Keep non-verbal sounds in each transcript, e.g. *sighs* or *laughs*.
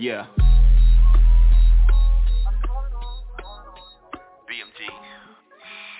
Yeah.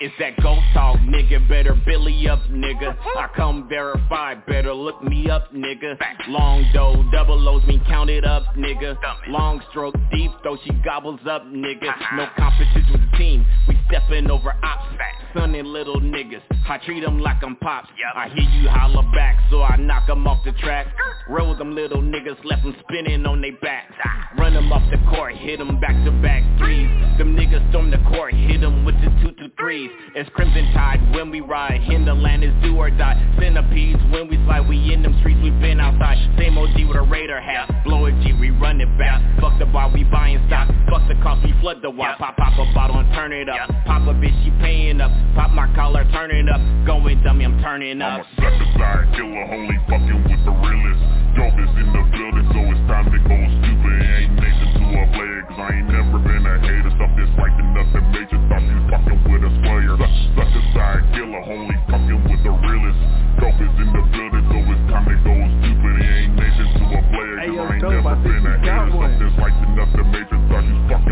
It's that ghost talk, nigga, better Billy up, nigga. I come verified, better look me up, nigga. Long dough, double O's mean count it up, nigga. Long stroke, deep though she gobbles up, nigga. No competition with team, we stepping over ops Son and little niggas, I treat them like I'm pops I hear you holler back, so I knock them off the track Roll them little niggas, left them spinning on their backs Run them off the court, hit them back to back threes Them niggas storm the court, hit them with the two two threes it's Crimson Tide when we ride. Hinterland is do or die. Centipedes when we slide. We in them streets, we been outside. Same OG with a Raider hat. Blow a G, we run it back. Fuck the bar, we buying stock. Fuck the cost, we flood the wall. Pop, pop a bottle and turn it up. Pop a bitch, she paying up. Pop my collar, turn it up. Going dummy, I'm turning up. I'm a sucker killer, only fucking with the realest. Dope is in the building, so it's time to go stupid. Ain't nation to a player, cause I ain't never been a hater. Something's like nothing major, thought you fucking with a player. Such a side killer, only fucking with the realest Dope is in the building, so it's time to go stupid ain't nation to a player, cause hey, yo, I ain't dope, never I been a hater Something's like nothing major, thought you fucking with a square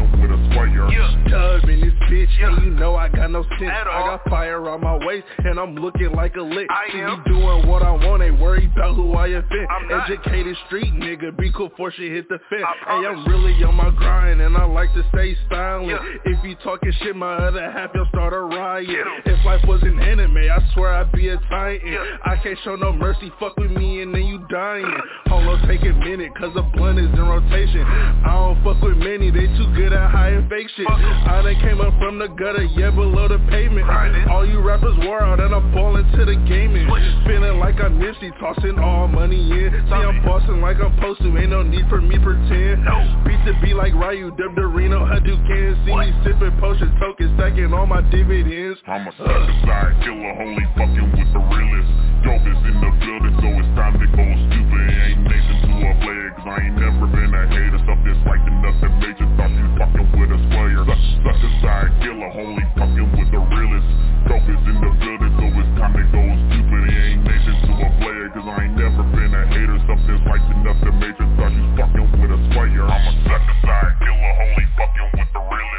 yeah. In this bitch, yeah. and you know I got no sense. I got fire on my waist, and I'm looking like a lick. I See am. me doing what I want, ain't worried about who I offend. Educated street nigga, be cool before she hit the fence. Hey, I'm really on my grind, and I like to stay silent. Yeah. If you talking shit, my other half, you'll start a riot. If life was an anime, I swear I'd be a titan I can't show no mercy, fuck with me and then you dying. Hold on, take a minute, cause the blunt is in rotation. I don't fuck with many, they too good at hiding fake shit. I done came up from the gutter, yeah, below the pavement. All you rappers wore out and I'm balling to the gaming. Feeling like I'm Nipsey, tossing all money in. See, I'm bossing like I'm supposed to, ain't no need for me pretend. Beat to be like Ryu, Dub Dorino, Hadouken See me sipping potion token, stacking all my dividends. I'm a suicide killer, only fucking with the realest. Dope is in the building, so it's time to go stupid. Ain't nation to a player, cause I ain't never been a hater. Something's like nothing major, thought you fucking with a player Suicide killer, only fucking with the realest. Dope is in the building, so it's time to go stupid. Ain't nation to a player, cause I ain't never been a hater. Something's like nothing major, thought you fucking with a player I'm a suicide killer, only fucking with the realest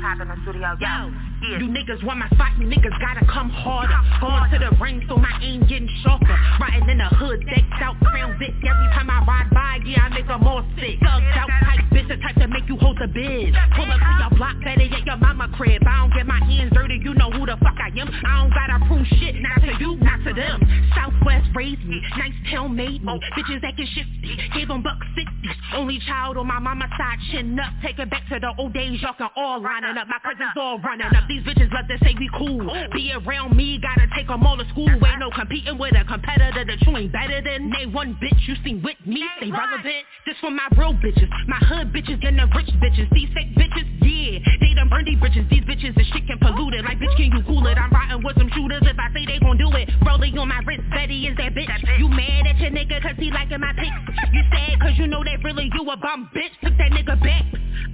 yo, yo. Yeah. You niggas want my spot, you niggas gotta come harder. Going to the ring so my aim getting sharper. Riding in the hood, decked out, crown Vic. Every time I ride by, yeah, I make them more sick. Thugged out type bitch, the type to make you hold the bid. Pull up to your block, better at your mama crib. I don't get my hands dirty, you know who the fuck I am. I don't gotta prove shit, not to you, not to them. Southwest raised me, nice town made me. Bitches acting shifty, gave them buck 60. Only child on my mama's side, chin up. Take it back to the old days, y'all can all lining up. My cousins all running up. These bitches love to say we cool. Be around me, gotta take them all to school. Ain't no competing with a competitor that you ain't better than. They one bitch you seen with me, they relevant. This for my real bitches, my hood bitches and the rich bitches. These fake bitches, yeah, they done burned these bitches. These bitches is shit can pollute it. Like bitch, can you cool it? I'm riding with some shooters. If I say they gon' do it, rolling on my wrist, Betty is that bitch. You mad at your nigga cause he liking my pics? You sad cause you know that really you a bum bitch. Took that nigga back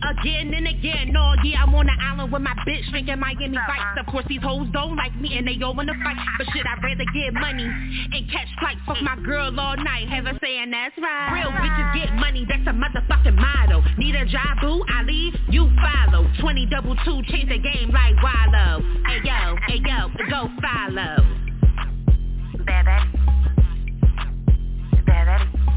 again and again. No, yeah, I'm on the island with my bitch drinking Miami Vice. Of course, these hoes don't like me and they all wanna fight. But shit, I'd rather get money and catch flight. Fuck my girl all night. Have her saying that's right. Real bitches get money, that's a motherfucking motto. Need a job, boo? I leave, you follow. 20 double two, change the game like Wallow. Hey yo, hey yo, go follow. Bad Betty.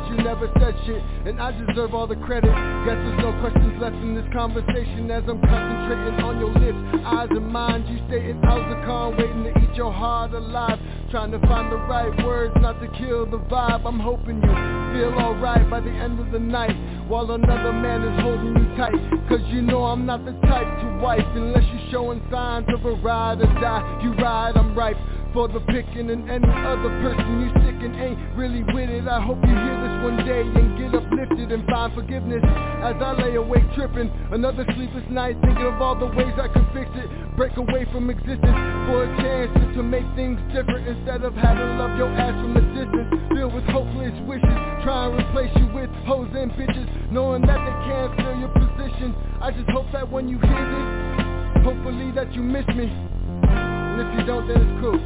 Hurts you never said shit and I deserve all the credit. Guess there's no questions left in this conversation as I'm concentrating on your lips eyes and mind. You stay in Alzacon waiting to eat your heart alive. Trying to find the right words not to kill the vibe. I'm hoping you feel alright by the end of the night while another man is holding you tight. Cause you know I'm not the type to wipe. Unless you're showing signs of a ride or die you ride I'm ripe for the picking and any other person you sticking ain't really with it. I hope you hear this one day and get uplifted and find forgiveness As I lay awake tripping. Another sleepless night thinking of all the ways I could fix it. Break away from existence for a chance to make things different Instead of having love your ass from a distance. Filled with hopeless wishes Try and replace you with hoes and bitches Knowing that they can't fill your position I just hope that when you hear this Hopefully that you miss me and if you don't, then it's cool.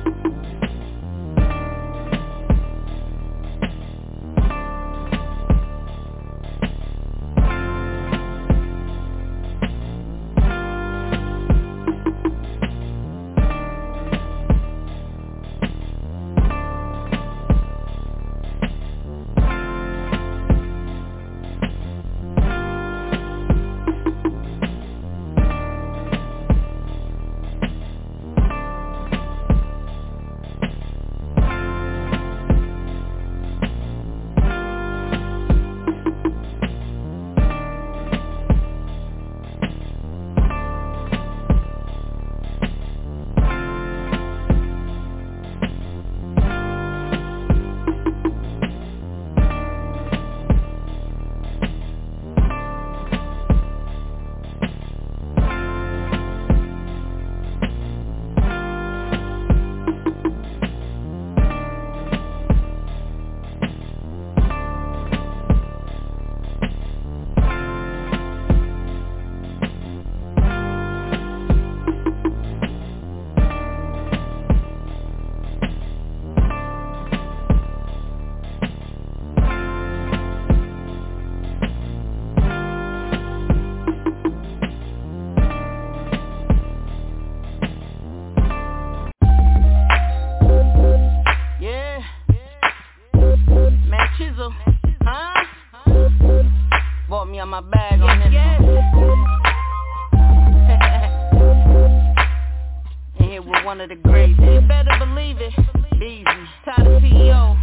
You better believe it. Easy. Tired CEO.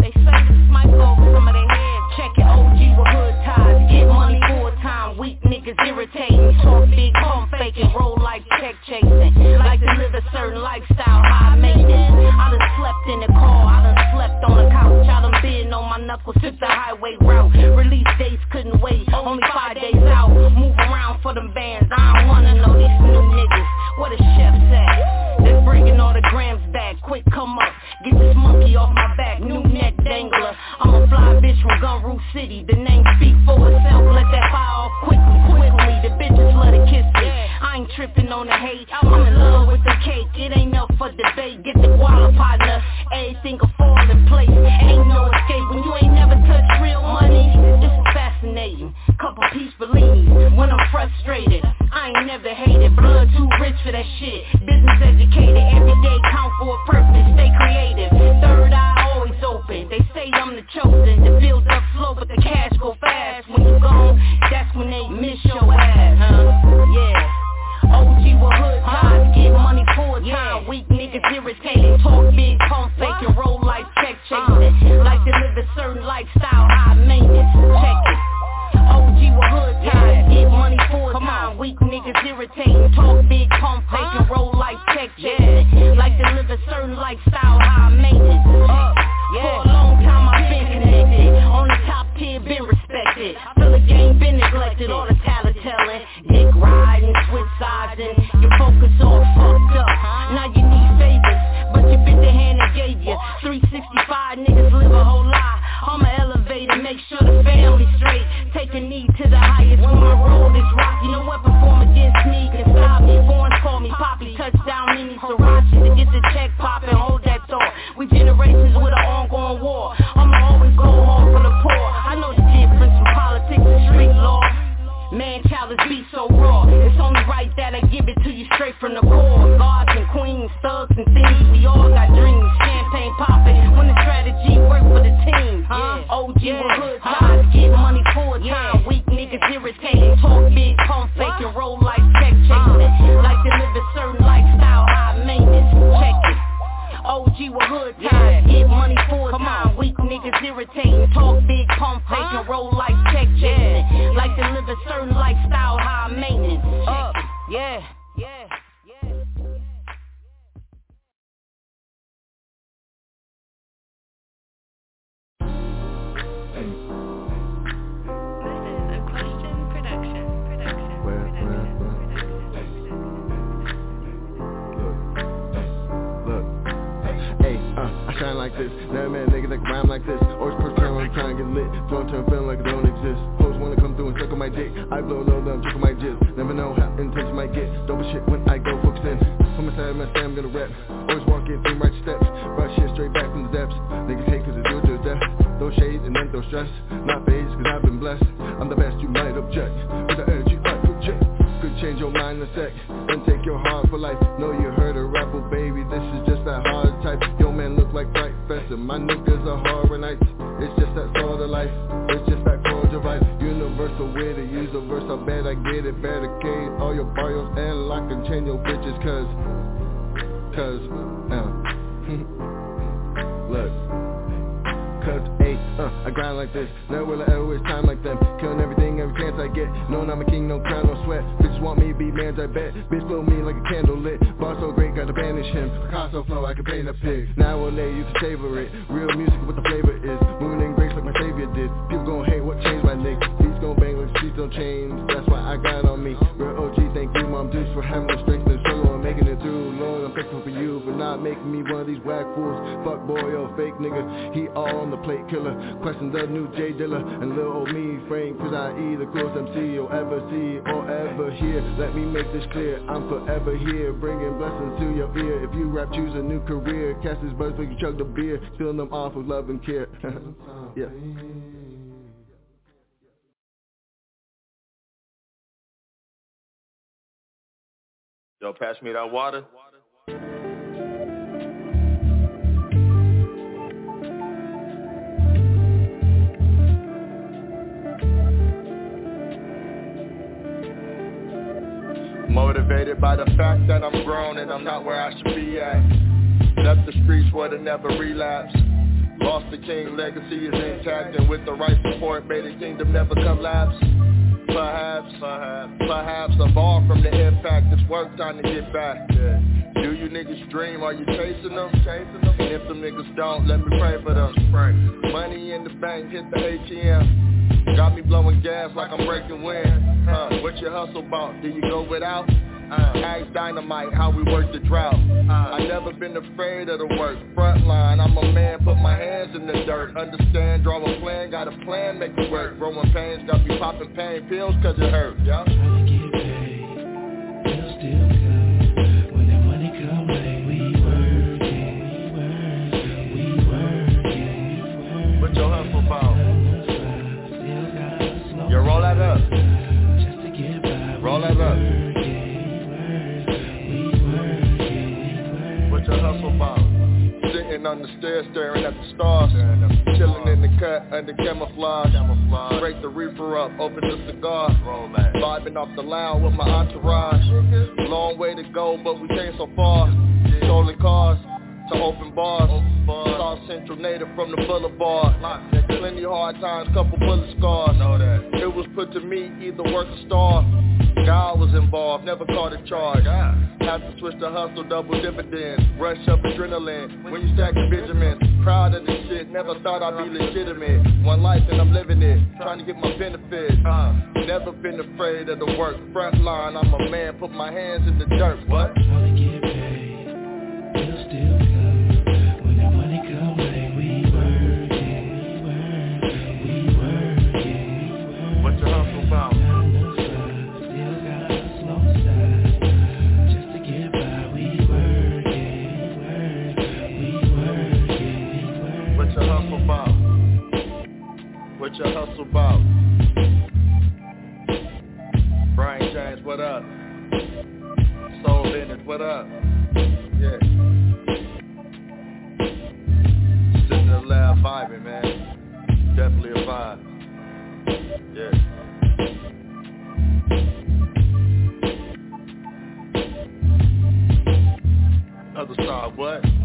They say this might go over some of their heads. Check it, OG with hood ties. Get money full time. Weak niggas irritating. Talk big, pump faking. Roll like check chasing. Like to live a certain lifestyle. High maintenance. I done slept in the car. I done slept on the couch. I done been on my knuckles. Took the highway route. Release dates couldn't wait. Only five days out. Move around for them bands. I don't wanna know these new. What a chef said. They're bringing all the grams back. Quick, come up. Get this monkey off my back. New neck dangler. I'm a fly bitch from Gunru City. The name speak for itself. Let that fire off quickly, quickly. The bitches love to kiss me. I ain't tripping on the hate. I'm in love with the cake. It ain't up for debate. Get the guala partner. Everything will fall in place. Ain't no escape when you ain't never touched real money. Is fascinating. Couple piece bellinis when I'm frustrated. I ain't never hated. Blood too rich for that shit. Business educated. Every day count for a purpose. Stay creative. Third eye always open. They say I'm the chosen. The build up slow, but the cash go fast. When you gone, that's when they miss your ass, huh? Yeah. OG with hood ties, get money full time. Weak niggas irritated, talk big, pump fake, and roll like check chasing. Like to live a certain lifestyle, high maintenance. Check it. OG with hood ties, get money full time. Weak niggas irritating, talk big, pump fake, and roll like check chasing. Like to live a certain lifestyle, high maintenance. Uh, For a long time I've been connected, on the top tier, been respected. Feel the game been neglected, all the talent telling. Dick riding, switch sides, and your focus all fucked up. Now you need favors, but you bit the hand that gave you. 365 niggas live a whole lie. Elevate and make sure the family straight. Take a knee to the highest when my road is rocky. No weapon form against me can stop me. Foreign's call me Poppy. Touchdown in Sriracha to get the check poppin'. Hold that thought. We generations with an ongoing war. I'ma always go hard for the poor. I know the difference from politics and street law. Man, child, this beat so raw. It's only right that I give it to you straight from the core. Gods and queens, thugs and things. We all got dreams. Champagne popping when the strategy work for the team. Huh? OG with hood ties, get money full time. Weak niggas irritated. Talk big, pump fake, and roll like check chasing. Like to live a certain lifestyle, high maintenance. Check it. OG with hood ties, get money full time. Weak niggas irritating, talk big, pump fake, and roll like check chasing. Like to live a certain lifestyle, high maintenance. Check it. Yeah, yeah, Never met a nigga that rhyme like this. Always push turn when I'm trying to get lit. Don't turn feeling like I don't exist. Hoes wanna come through and suck on my dick. I blow low, them trick on my jizz. Never know how intense might get. Double shit when I go focus in. From inside my stand, I'm gonna rap. Always walking in right steps. Rush shit straight back from the depths. Niggas hate cause it's due to death. Throw shade and then throw stress. Not phased cause I've been blessed. I'm the best, you might object. With the energy I project. Could change your mind in a sec And take your heart for life Know you heard a rapper, oh, baby This is And my niggas are horror nights It's just that sort of life. It's just that cordial vibe Universal way to use a verse I bet I get it. Barricade all your barrios And lock and chain your bitches Cause Cause uh, *laughs* Look Ayy, uh, I grind like this. Never will I ever waste time like them? Killing everything every chance I get. Knowing I'm a king, no crown, no sweat. Bitches want me to be mans, I bet. Bitch blow me like a candle lit. Bar so great, gotta banish him. Picasso flow, I can paint a pig Now or later, you can savor it. Real music, what the flavor is. Moving in grace like my savior did. People gon' hate what changed my nigga Beats gon' bang like streets don't change. That's why I got on me. Real OG, thank you, mom Deuce for having the strength Lord, I'm thankful for you For not making me one of these whack fools. Fuck boy or fake nigga He all on the plate killer. Question the new J Dilla And little old me Frank Cause I either close MC or ever see or ever hear. Let me make this clear I'm forever here Bringing blessings to your ear. If you rap choose a new career. Cast these buds when you chug the beer. Filling them off with love and care. *laughs* Yeah. Yo, pass me that water. Motivated by the fact that I'm grown and I'm not where I should be at. Left the streets where they never relapse. Lost the king, legacy is intact and with the right support may the kingdom never collapse. Perhaps, perhaps, perhaps evolve from the impact. It's work time to get back. Yeah. Do you niggas dream? Are you chasing them? Chasing them? And if them niggas don't, let me pray for them. Pray. Money in the bank, hit the ATM. Got me blowing gas like I'm breaking wind. Huh, what your hustle about? Do you go without? Uh, Ask Dynamite how we work the drought. Uh, I never been afraid of the work. Frontline, I'm a man, put my hands in the dirt. Understand, draw a plan, got a plan, make it work. Growing pains, got me popping pain pills cause it hurt. Yeah. That up. Just to get by, Roll that up. What your hustle about? Sitting on the stairs staring at the stars. Chilling in the cut under camouflage. Break the reefer up, open the cigar. Vibing off the loud with my entourage. Long way to go but we came so far. Stolen cars to open bars. South Central native from the boulevard. Plenty hard times, couple bullet scars. It was put to me either work or starve. God was involved, never caught a charge. Have to switch to hustle, double dividends. Rush up adrenaline when you stack the Benjamins Proud of this shit, never thought I'd be legitimate. One life and I'm living it, trying to get my benefits. Never been afraid of the work. Front line, I'm a man, put my hands in the dirt. What? What your hustle about? Brian James, what up? Soul Bennett, what up? Yeah. Sitting in the lab vibing, man. Definitely a vibe. Yeah. Other side, what?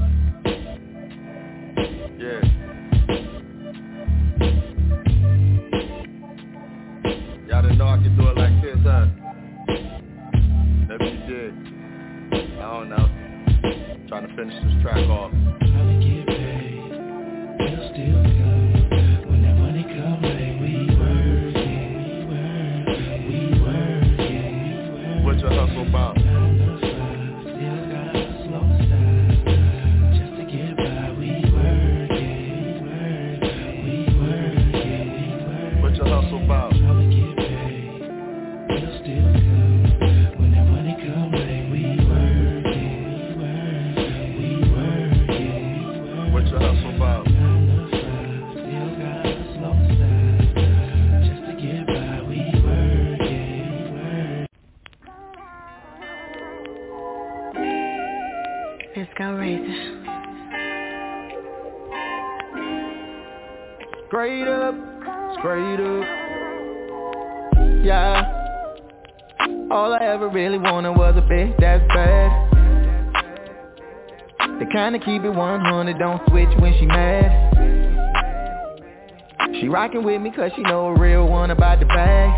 She rockin' with me cause she know a real one about the bag.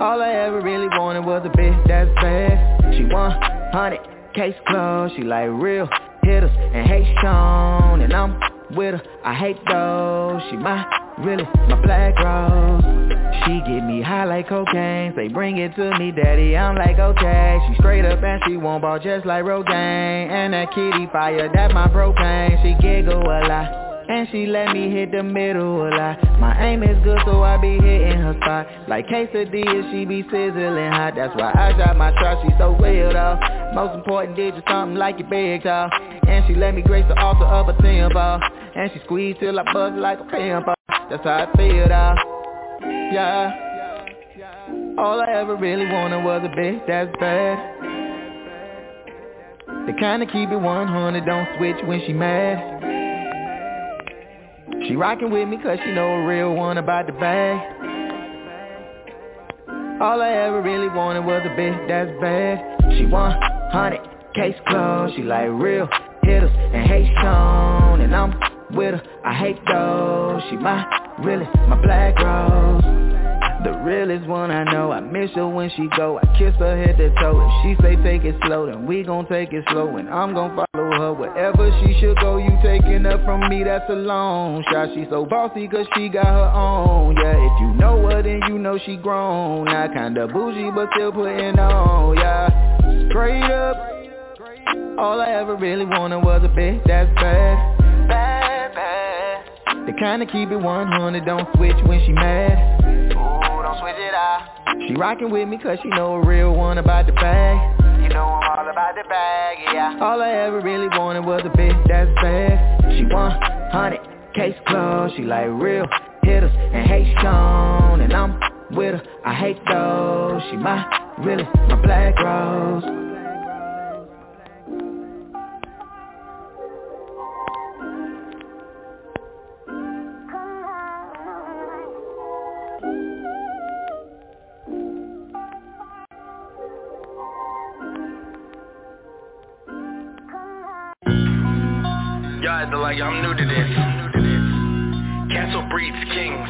All I ever really wanted was a bitch that's bad. She 100, case closed. She like real hitters and hate Sean. And I'm with her, I hate those. She my, really, my black rose. She get me high like cocaine. Say bring it to me, daddy. I'm like okay. She straight up and she won't ball just like Rogaine. And that kitty fire, that my propane. She giggle a lot. And she let me hit the middle a lot My aim is good so I be hitting her spot. Like quesadilla, she be sizzling hot. That's why I drive my truck, she so real though. Most important did you something like your big toe And she let me grace the altar of a tempo And she squeeze till I buzz like a pimple. That's how I feel though. Yeah. All I ever really wanted was a bitch that's bad. The kind of keep it 100, don't switch when she mad she rockin' with me cause she know a real one about the bag. All I ever really wanted was a bitch that's bad. She 100, case closed She like real hitters and hate shown. And I'm with her, I hate those. She my really, my black rose the realest one I know. I miss her when she go. I kiss her head to toe. If she say take it slow Then we gon' take it slow. And I'm gon' follow her. Wherever she should go You taking her from me. That's a long shot. She so bossy cause she got her own. Yeah, if you know her Then you know she grown. Not kinda bougie But still putting on. Yeah, straight up. All I ever really wanted Was a bitch that's bad. Bad, bad. The kinda keep it 100 Don't switch when she mad don't switch it out She rockin' with me cause she know a real one about the bag. You know I'm all about the bag, yeah. All I ever really wanted was a bitch that's bad. She 100, case closed. She like real hitters and hate shown. And I'm with her, I hate those. She my, really, my black rose God, like I'm new to this. Castle breeds kings.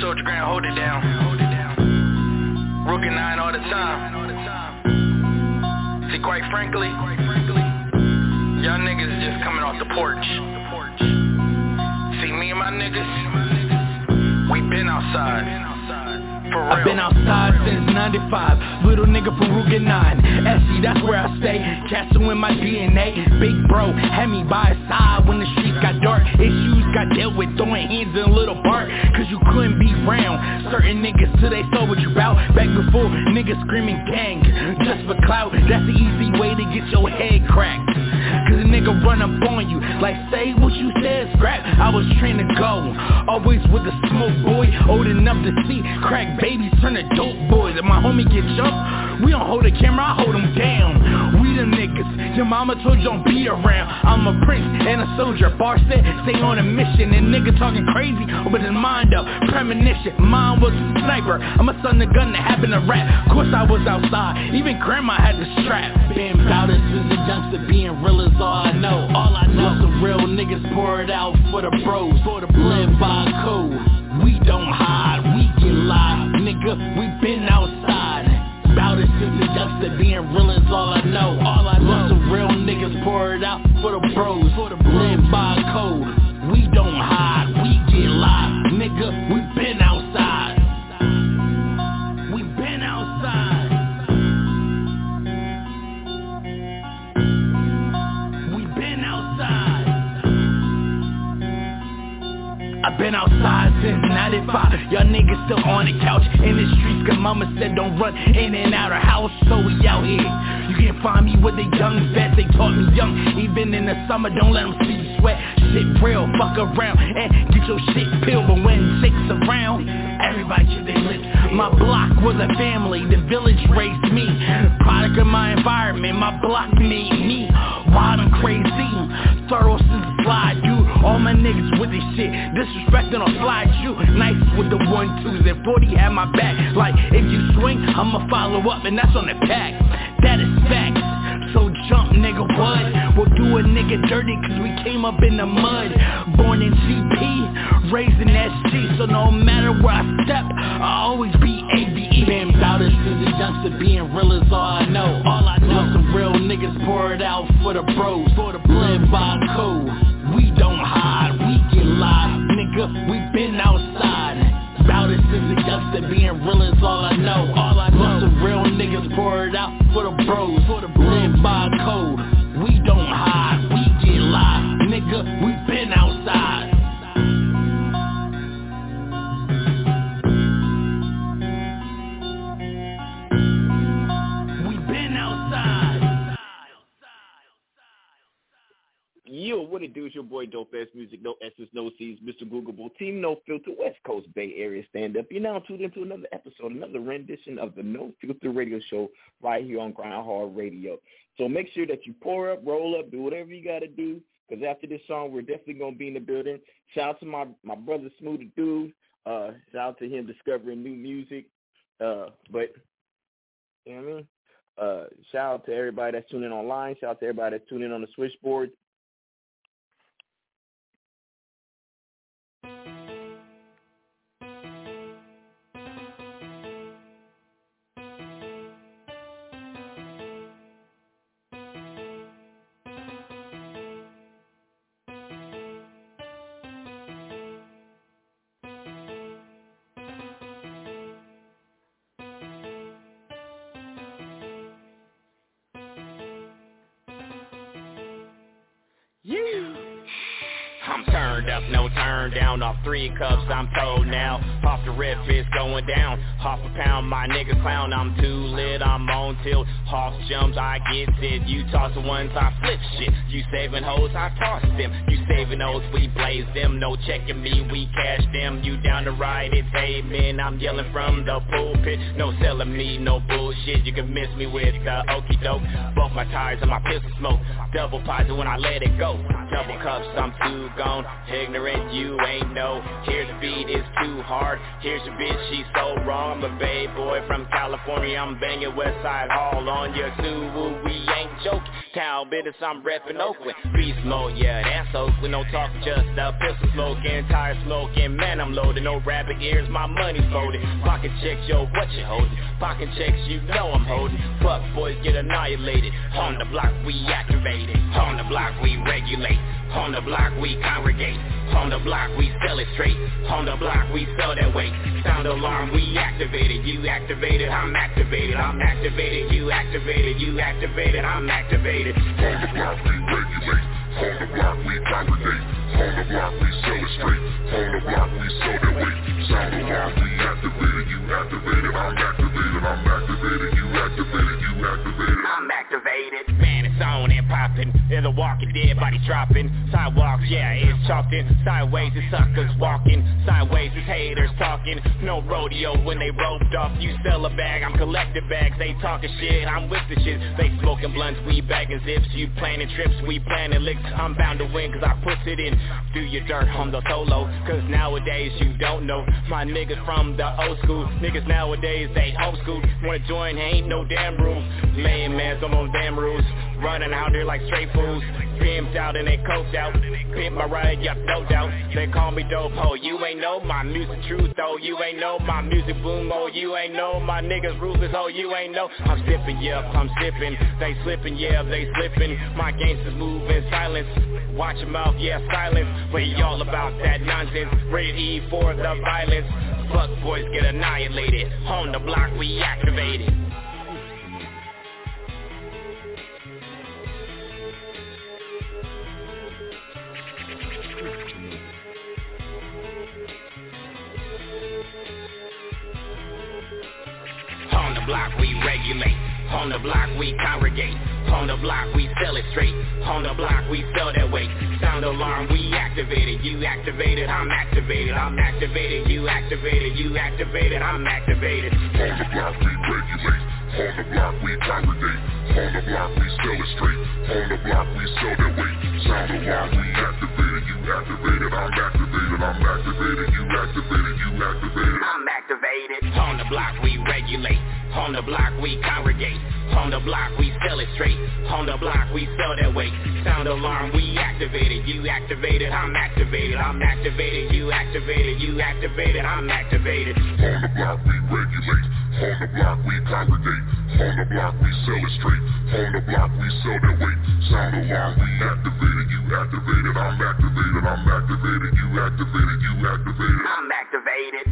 Soldier Grand, hold it down. Rook and nine all the time. See, quite frankly, y'all niggas is just coming off the porch. See, me and my niggas, we been outside. I've been outside since 95 Little nigga from Rugen 9 SC, that's where I stay. Castle in my DNA Big bro had me by his side When the streets got dark. Issues got dealt with Throwing hands in a little bark Cause you couldn't be round. Certain niggas till they saw what you bout. Back before niggas screaming gang. Just for clout That's the easy way to get your head cracked. Cause a nigga run up on you Like say what you said scrap. I was trained to go. Always with the smoke boy Old enough to see crack babies turn to dope boys. If my homie get jumped, we don't hold the camera, I hold him down. We the niggas, your mama told you don't be around. I'm a prince and a soldier. Bar said, stay on a mission. And nigga talking crazy, open his mind up. Premonition, mine was a sniper. I'm a son of gun that happened to rap. Of course I was outside, even grandma had the strap. Been it since a youngster, being real is all I know. All I know, is some real niggas pour it out for the bros, for the blood by code. We don't hide, we get live, nigga, we been outside. Bout it since a youngster, being real is all I know. All I know, some real niggas pour it out for the bros, for the live by code. We don't hide, we get live, nigga, we been outside. We been outside. We been outside. I've been outside since 95 Y'all niggas still on the couch In the streets cause mama said don't run in and out of house So we out here. You can't find me with the young vets They taught me young. Even in the summer don't let them see you sweat Shit real, fuck around And get your shit peeled. But when chicks around Everybody should they lips My block was a family The village raised me. Product of my environment My block made me Wild and crazy. Thorough since the slide, dude All my niggas with this shit. Disrespecting on slide you Nice with the one twos and 40 had my back. Like if you swing I'ma follow up and that's on the pack. That is facts So jump nigga what? We'll do a nigga dirty cause we came up in the mud. Born in CP, Raised in SG So no matter where I step I'll always be Been bout it since a youngster Being real is all I know. All I know Some real niggas pour it out for the bros. For the live by code. We don't hide We get live Nigga, we been outside. Bout it since a youngster Being real is all I know. All it out for the bros. For the live by code Yo, what it do? It's your boy Dope Ass Music, no S's, no C's, Mr. Googleable, Team No Filter, West Coast Bay Area stand up. You're now tuned into another episode, another rendition of the No Filter Radio Show right here on Grind Hard Radio. So make sure that you pour up, roll up, do whatever you got to do, because after this song, we're definitely going to be in the building. Shout out to my, my brother Smooth Dude, Uh, shout out to him discovering new music. Uh, but you know what I mean. Uh, shout out to everybody that's tuning online. Shout out to everybody that's tuning in on the switchboard. Down off three cups, I'm told now. Off the rip, it's going down. Half a pound, my nigga clown, I'm too lit, I'm on tilt. Half jumps, I get it. You toss the ones, I flip shit. You saving hoes, I toss them. You saving those, we blaze them. No checking me, we cash them. You down the ride, it, amen. I'm yelling from the pulpit. No selling me, no bullshit. You can miss me with the okey doke. Both my tires and my pistol smoke. Double posit when I let it go. Double cups, I'm too gone. Ignorant, you ain't no. Here the beat is too hard. Here's your bitch, she's so wrong. I'm a bay boy from California. I'm banging Westside Hall on your Subaru. We ain't joking. Town business, I'm reppin' Oakland. Beast mode, yeah, that's Oakland. No talking, just a pistol smoking, tire smoking. Man, I'm loaded. No rabbit ears, my money's folded. Pocket checks, yo, what you holdin'? Pocket checks, you know I'm holdin'. Fuck boys get annihilated. On the block, we activated. On the block, we regulate. On the block we congregate. On the block we sell it straight. On the block we sell that weight. Sound alarm we activated. You activated, I'm activated. I'm activated. You activated. You activated. I'm activated. On the block we regulate. On the block we congregate. On the block we sell it straight. On the block we sell that weight. Sound alarm we activated. You activated. I'm activated. I'm activated. You activated. You activated. I'm activated. Man, it's on and popping. There's a walking dead body dropping. Sidewalks, yeah, it's chalked in. Sideways, it's suckers walking. Sideways, it's haters talking. No rodeo when they roped off. You sell a bag, I'm collecting bags. They talking shit, I'm with the shit. They smoking blunts, we bagging zips. You planning trips, we planning licks. I'm bound to win cause I put it in. Do your dirt on the solo. Cause nowadays you don't know. My niggas from the old school. Niggas nowadays, they old school. Wanna join, ain't no damn rules. Laying mans on damn rules. Running out there like straight fools. Pimped out and they coked out. Pimp my ride, yup, no doubt. They call me dope, ho. You ain't know my music truth, though. You ain't know my music boom, oh. You ain't know my niggas ruthless, oh. You ain't know. I'm sipping, yup, I'm sipping. They slipping, yeah, they slipping. My gangsters move in silence. Watch your mouth, yeah, silence. We all about that nonsense. Rated E for the violence. Fuck boys get annihilated. On the block, we activated. On the block we regulate. On the block we congregate. On the block we sell it straight. On the block we sell that weight. Sound alarm we activated. You activated, I'm activated. I'm activated. You activated. You activated. I'm activated. On the block we regulate. On the block we congregate. On the block we sell it straight. On the block we sell that weight. Sound alarm we activated. You activated. I'm activated. I'm activated. You activated. You activated. I'm activated. On the block we regulate. On the block we congregate. On the block we sell it straight. On the block we sell that weight. Sound alarm we activated. You activated. I'm activated. I'm activated. You activated. You activated. I'm activated. On the block we regulate. On the block we congregate. On the block we sell it straight. On the block we sell that weight. Sound alarm we activated. You activated. I'm activated. I'm activated. You activated. You activated. I'm activated.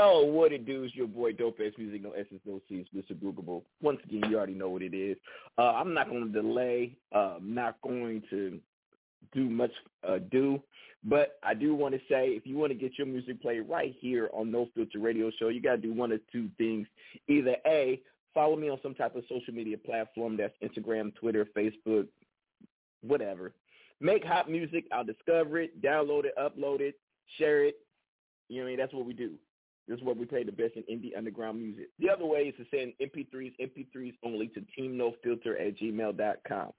Yo, what it do is your boy Dope Ass Music, no S's, no C's, Mr. Googleable. Once again, you already know what it is. Uh, I'm not going to delay. Uh, I'm not going to do much ado, but I do want to say if you want to get your music played right here on No Filter Radio Show, you got to do one of two things. Either A, follow me on some type of social media platform that's Instagram, Twitter, Facebook, whatever. Make hot music. I'll discover it, download it, upload it, share it, You know what I mean? That's what we do. This is what we play the best in indie underground music. The other way is to send MP3s, MP3s only to teamnofilter at gmail.com.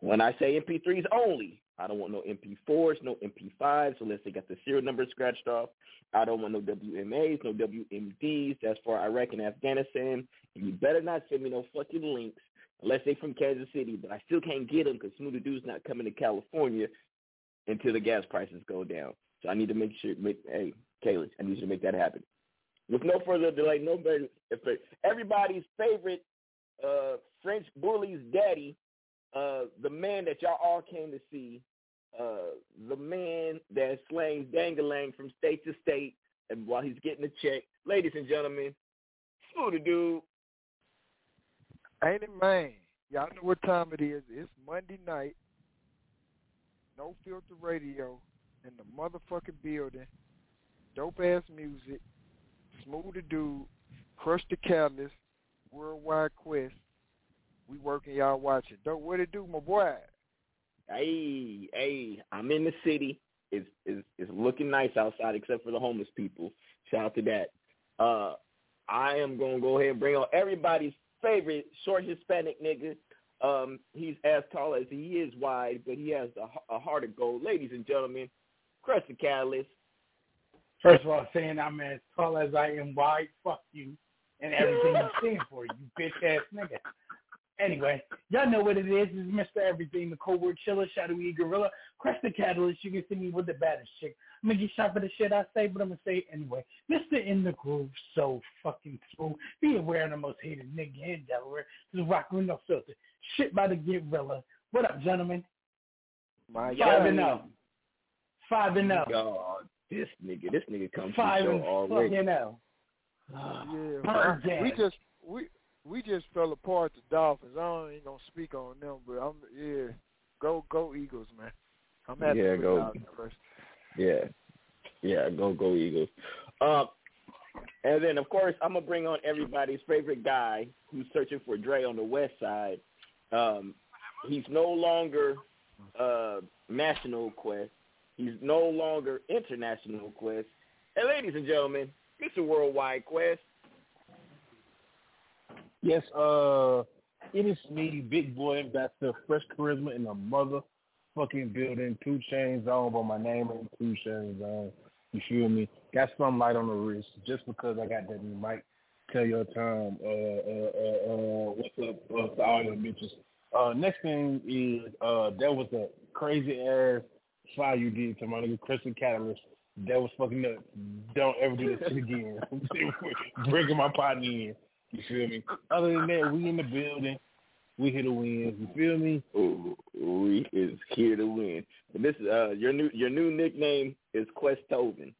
When I say MP3s only, I don't want no MP4s, no MP5s, unless they got the serial number scratched off. I don't want no WMAs, no WMDs. That's for Iraq and Afghanistan. And you better not send me no fucking links unless they from Kansas City. But I still can't get them because Smoothie Dude's not coming to California until the gas prices go down. So I need to make sure, make, hey, Kaylee, I need you to make that happen. With no further delay, no better, everybody's favorite uh, French bully's daddy, uh, the man that y'all all came to see, uh, the man that slangs dangalang from state to state, and while he's getting a check, ladies and gentlemen, Smoothie Dude. Ain't it man? Y'all know what time it is. It's Monday night. No filter radio in the motherfucking building. Dope ass music. Smooth the dude. Crush the catalyst. Worldwide quest. We working, y'all watching. Dope, what it do, my boy? Hey, hey, I'm in the city. It's, it's, it's looking nice outside except for the homeless people. Shout out to that. Uh, I am going to go ahead and bring on everybody's favorite short Hispanic nigga. Um, he's as tall as he is wide, but he has a, a heart of gold. Ladies and gentlemen, Crush the Catalyst. First of all, saying I'm as tall as I am wide, fuck you, and everything *laughs* you stand for, you bitch ass nigga. Anyway, y'all know what it is. It's Mr. Everything, the cold word chiller, shadowy gorilla, crush the catalyst. You can see me with the baddest chick. I'm gonna get shot for the shit I say, but I'm gonna say it anyway. Mr. In the Groove, so fucking smooth. Be aware of the most hated nigga in Delaware. This is Rock with no filter. Shit by the gorilla. What up, gentlemen? My Five and zero. Oh. Five and zero. God, this nigga, this nigga comes Five to the and show already. fucking zero. *sighs* Yeah, Bird we- we just we we just fell apart the Dolphins. I ain't gonna speak on them, but I'm yeah. Go go Eagles, man. I'm happy Yeah, for go. y'all first. Yeah, yeah, go go Eagles. Uh, and then of course I'm gonna bring on everybody's favorite guy who's searching for Dre on the West Side. Um, he's no longer uh, national quest. He's no longer international quest. And ladies and gentlemen, it's a worldwide quest. Yes, uh, it is me, Big Boy Ambassador, Fresh Charisma in the motherfucking building. Two chains on, but my name ain't 2 Chainz on. You feel me? Got some light on the wrist just because I got that new mic. Tell your time. Uh, uh, uh, uh, what's up uh, to all your bitches? Uh, next thing is uh, that was a crazy ass fire you did to my nigga Christian Catalyst. That was fucking nuts. Don't ever do that shit again. *laughs* Breaking my partner in. You feel me? Other than that, we in the building. We here to win. You feel me? Ooh, we is here to win. And this uh your new your new nickname is Questoven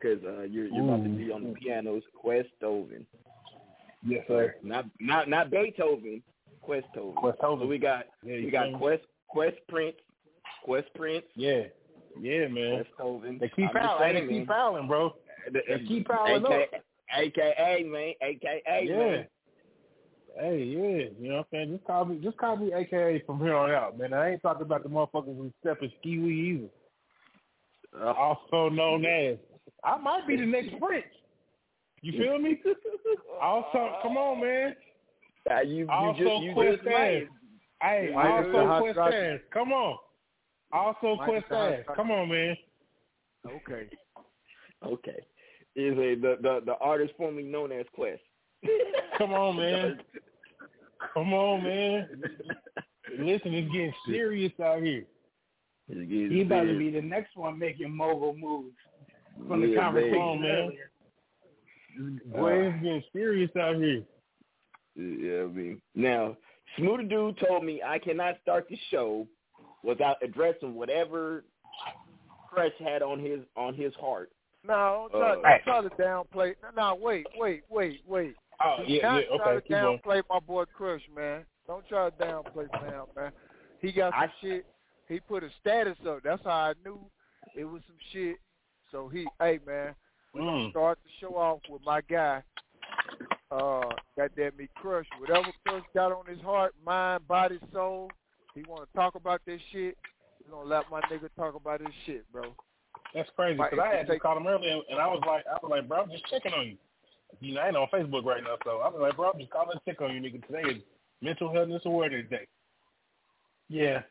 because uh, you're you're about to be on the pianos, Questoven. Yes, sir. Not not not Beethoven, Questoven. Questoven. So we got Yeah, you we got? Quest Quest Prince, Quest Prince. Yeah, yeah, man. Questoven. They keep I'm fouling. They keep man. fouling, bro. The- They keep fouling AKA, up. AKA man, AKA Yeah. man. Hey, yeah, you know what I'm saying? Just call me, just call me AKA from here on out, man. I ain't talking about the motherfuckers who step in ski either. Uh, also known as, I might be the next Prince. You *laughs* feel me? also, come on, man. Uh, you, you also, just you Quest just might. Hey, Might be the also hot Quest shot. Come on. Also Quest Ass. Come on, man. Okay. *laughs* Okay. Is a the, the the artist formerly known as Quest. Come on, *laughs* man. Come on, man. Listen, it's getting serious out here. It's He about to be the next one making mogul moves from the conversation Come on, man. earlier. Boy, it's uh, getting serious out here. Yeah, I mean. Now, Smoothie Dude told me I cannot start the show without addressing whatever Crush had on his on his heart. No, don't try, Uh, try to downplay. No, no, wait, wait, wait, wait. Oh, yeah, yeah, try to downplay my boy Crush, man. Don't try to downplay Sam, man. He got some shit. He put a status up. That's how I knew it was some shit. So he, hey man, we gonna Mm. start the show off with my guy. Uh, goddamn me, Crush. Whatever Crush got on his heart, mind, body, soul. He want to talk about this shit. We gonna let my nigga talk about his shit, bro. That's crazy because I had to call him earlier, and I was like, I was like, bro, I'm just checking on you. You know, I ain't on Facebook right now, so I was like, bro, I'm just calling to check on you, nigga. Today is Mental Health Awareness Day. Yeah,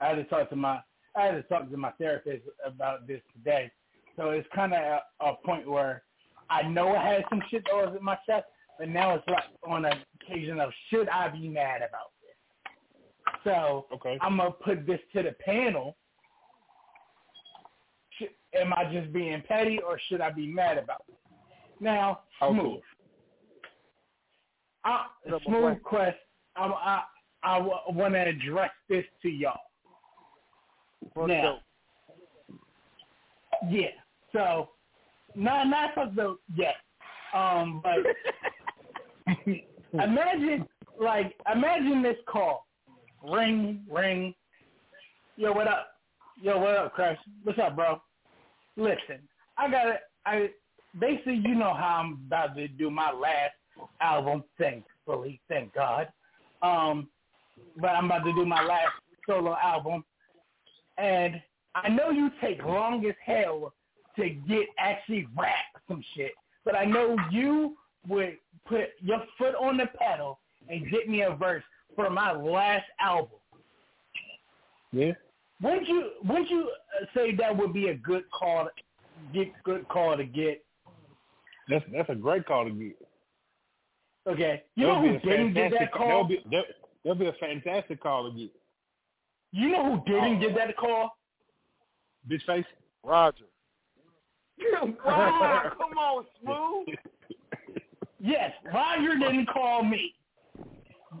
I had to talk to my I had to talk to my therapist about this today. So it's kind of a, a point where I know I had some shit that was in my chest, but now it's like on an occasion of should I be mad about this? So okay. I'm gonna put this to the panel. Should, am I just being petty, or should I be mad about it? Now, smooth. cool. I, smooth quest. I I, I want to address this to y'all. now, yeah. So, not not for the yeah. Um, but *laughs* *laughs* imagine like imagine this call, ring ring. Yo, what up? Yo, what up, Crush? What's up, bro? Listen, I got it. I basically, you know how I'm about to do my last album. Thankfully, thank God. Um, but I'm about to do my last solo album, and I know you take long as hell to get actually rap some shit, but I know you would put your foot on the pedal and get me a verse for my last album. Yeah. Wouldn't you? Wouldn't you uh, say that would be a good call? To, get good call to get. That's that's a great call to get. Okay, you That'll know who didn't get that call? That'll be that, that'll be a fantastic call to get. You know who didn't get that call? Bitch face. Roger. Wow, *laughs* come on, Smooth. Yes, Roger didn't call me.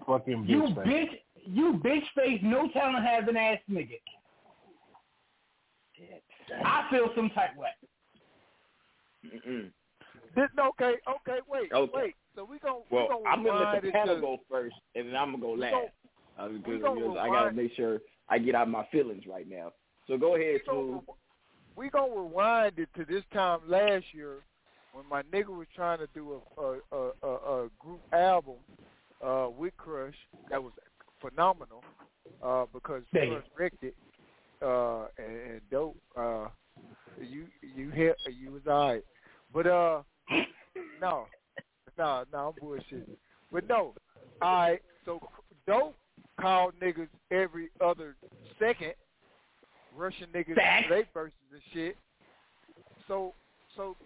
Fucking You bitch face. bitch, you bitch face, no talent has an ass nigga. I feel some type way. Mm-mm. This, okay, okay, wait, Okay. wait. So we gon' Well, we gonna I'm gonna let rewind the it panel to- go first, and then I'm gonna go last. gon- Uh, we because gon' because I gotta make sure I get out my feelings right now. So go ahead, Smooth. we gonna rewind it to this time last year when my nigga was trying to do a a a, a, a group album uh, with Crush that was phenomenal uh, because Crush wrecked it uh, and, and dope. Uh, you you hit you was alright, but uh no no no I'm bullshitting. But no, alright. So dope called niggas every other second Russian niggas they verses and shit. So so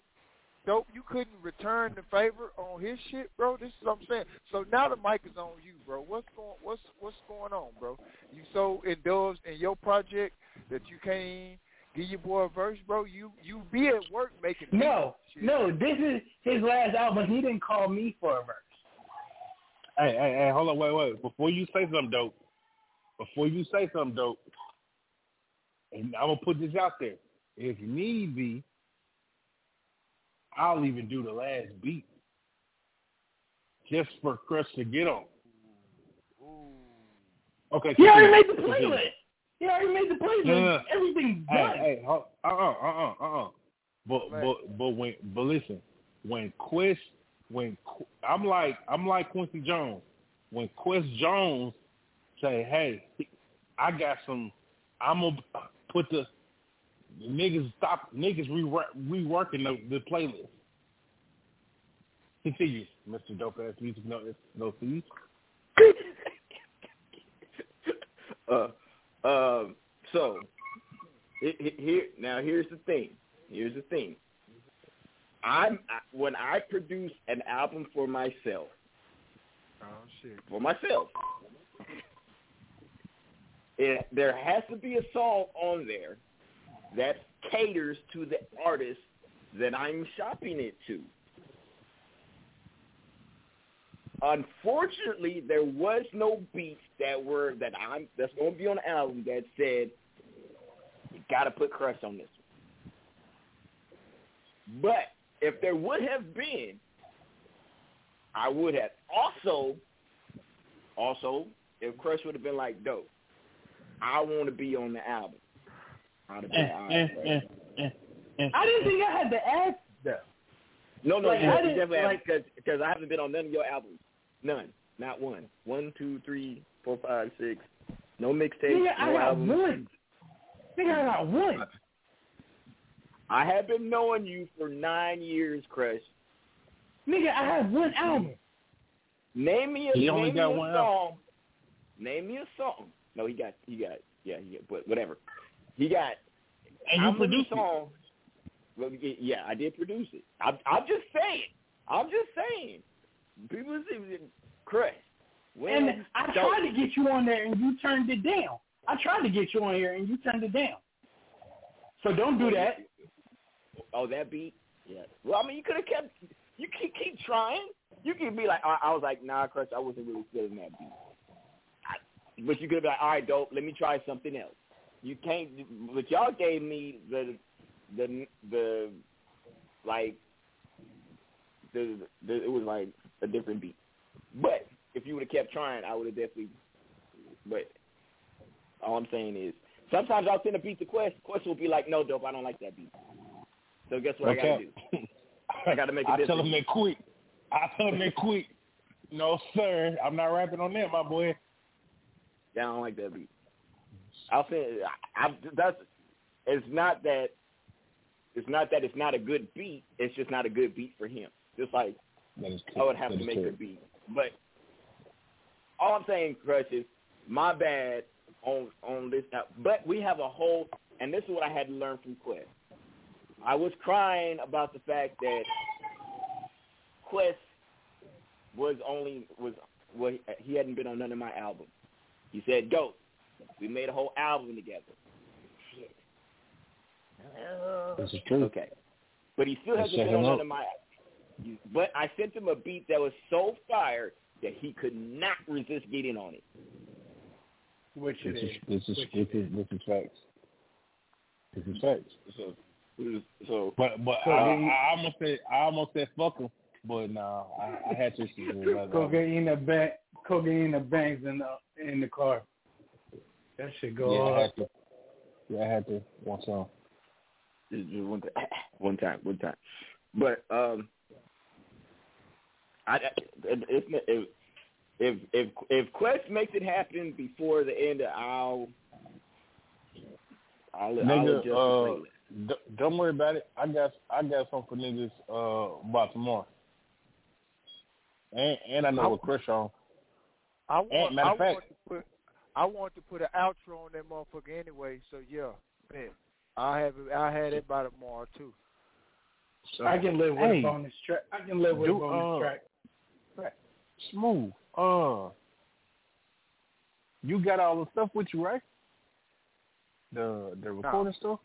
dope, you couldn't return the favor on his shit, bro. This is what I'm saying. So now the mic is on you, bro. What's going what's what's going on, bro? You so indulged in your project that you can't give your boy a verse, bro. You you be at work making No, shit. no, this is his last album. He didn't call me for a verse. Hey, hey, hey, hold on, wait, wait. Before you say something dope, before you say something dope, and I'm gonna put this out there. If need be, I'll even do the last beat just for Chris to get on. Okay. He already made continue. the Continue. playlist. He already made the playlist. No, no, no. Everything's Hey, done. hey, hold, uh, uh, uh, uh, uh. But, but, but when, but listen, when Quest, when I'm like, I'm like Quincy Jones. When Quest Jones say, "Hey, I got some," I'm gonna put the, the niggas stop niggas rework, reworking the, the playlist. Continue, Mr. Dope Ass Music. No, no fees. *laughs* Uh, um, so he- he- here now. Here's the thing. Here's the thing. I'm I, when I produce an album for myself. Oh shit. For myself. *laughs* It, there has to be a song on there that caters to the artist that I'm shopping it to. Unfortunately, there was no beats that were that I'm that's going to be on the album that said you got to put Crush on this. one. But if there would have been, I would have also also if Crush would have been like, "Dope, I want to be on the album." I'd have been, "All right. Eh, eh, eh. I didn't think I had to ask though. No, no, Like, you I you didn't- definitely have like- because because I haven't been on none of your albums. None, not one. One, two, three, four, five, six. No mixtape, Nigga, I no got album. one. Nigga, I got one. I have been knowing you for nine years, Chris. Nigga, I have one album. Name me a He only name got me a one song. Name me a song. No, he got he got yeah, he got, but whatever. He got And you produced it. songs? Yeah, I did produce it. I'm, I'm just saying. I'm just saying. People say, Chris. When And I tried to get you on there and you turned it down. I tried to get you on here and you turned it down. So don't do that. Oh, that beat. Yeah. Well, I mean, you could have kept. You keep keep trying. You could be like, I, I was like, nah, Chris, I wasn't really feeling that beat. I, but you could be like, all right, dope. Let me try something else. You can't. But y'all gave me the the the like the, the it was like a different beat. But if you would have kept trying, I would have definitely. But all I'm saying is, sometimes I'll send a beat to Quest. Quest will be like, no, dope, I don't like that beat. So guess what I gotta do? I gotta make a I tell difference. them they quit. I tell them they quit. No, sir. I'm not rapping on that, my boy. Yeah, I don't like that beat. I'll say I, I, that's. It's not that. It's not that it's not a good beat. It's just not a good beat for him. Just like I would have That to make a beat. But all I'm saying, Crush, is my bad on on this. But we have a whole, and this is what I had to learn from Quest. I was crying about the fact that Quest was only was well, he hadn't been on none of my albums. He said, "Go, we made a whole album together." Shit. This is true. Okay, but he still Let's hasn't check been on him none of my. But I sent him a beat that was so fire that he could not resist getting on it. Which This it is is. this is Which this is this is facts. This is facts. So, so, but but So I, then- I almost said I almost said fuck him, but nah, I, I had to. see Cocaine the bank, cocaine the banks in the in the car. That should go Yeah, I had to. Yeah, I had to. One song. Just just one, time, *clears throat* one time, one time. But um, I, if if if if if Quest makes it happen before the end, I'll I'll, I'll adjust uh, d- don't worry about it. I got I got something for niggas uh about tomorrow. And and I know I- what Chris on. I want, And matter I of fact- want to put, I want to put an outro on that motherfucker anyway. So yeah, man, I have, it- I had it by tomorrow too. So, I can live with Hey, a bonus track. I can live with do, a bonus uh, track. Smooth. Uh, you got all the stuff with you, right? The the recording stuff.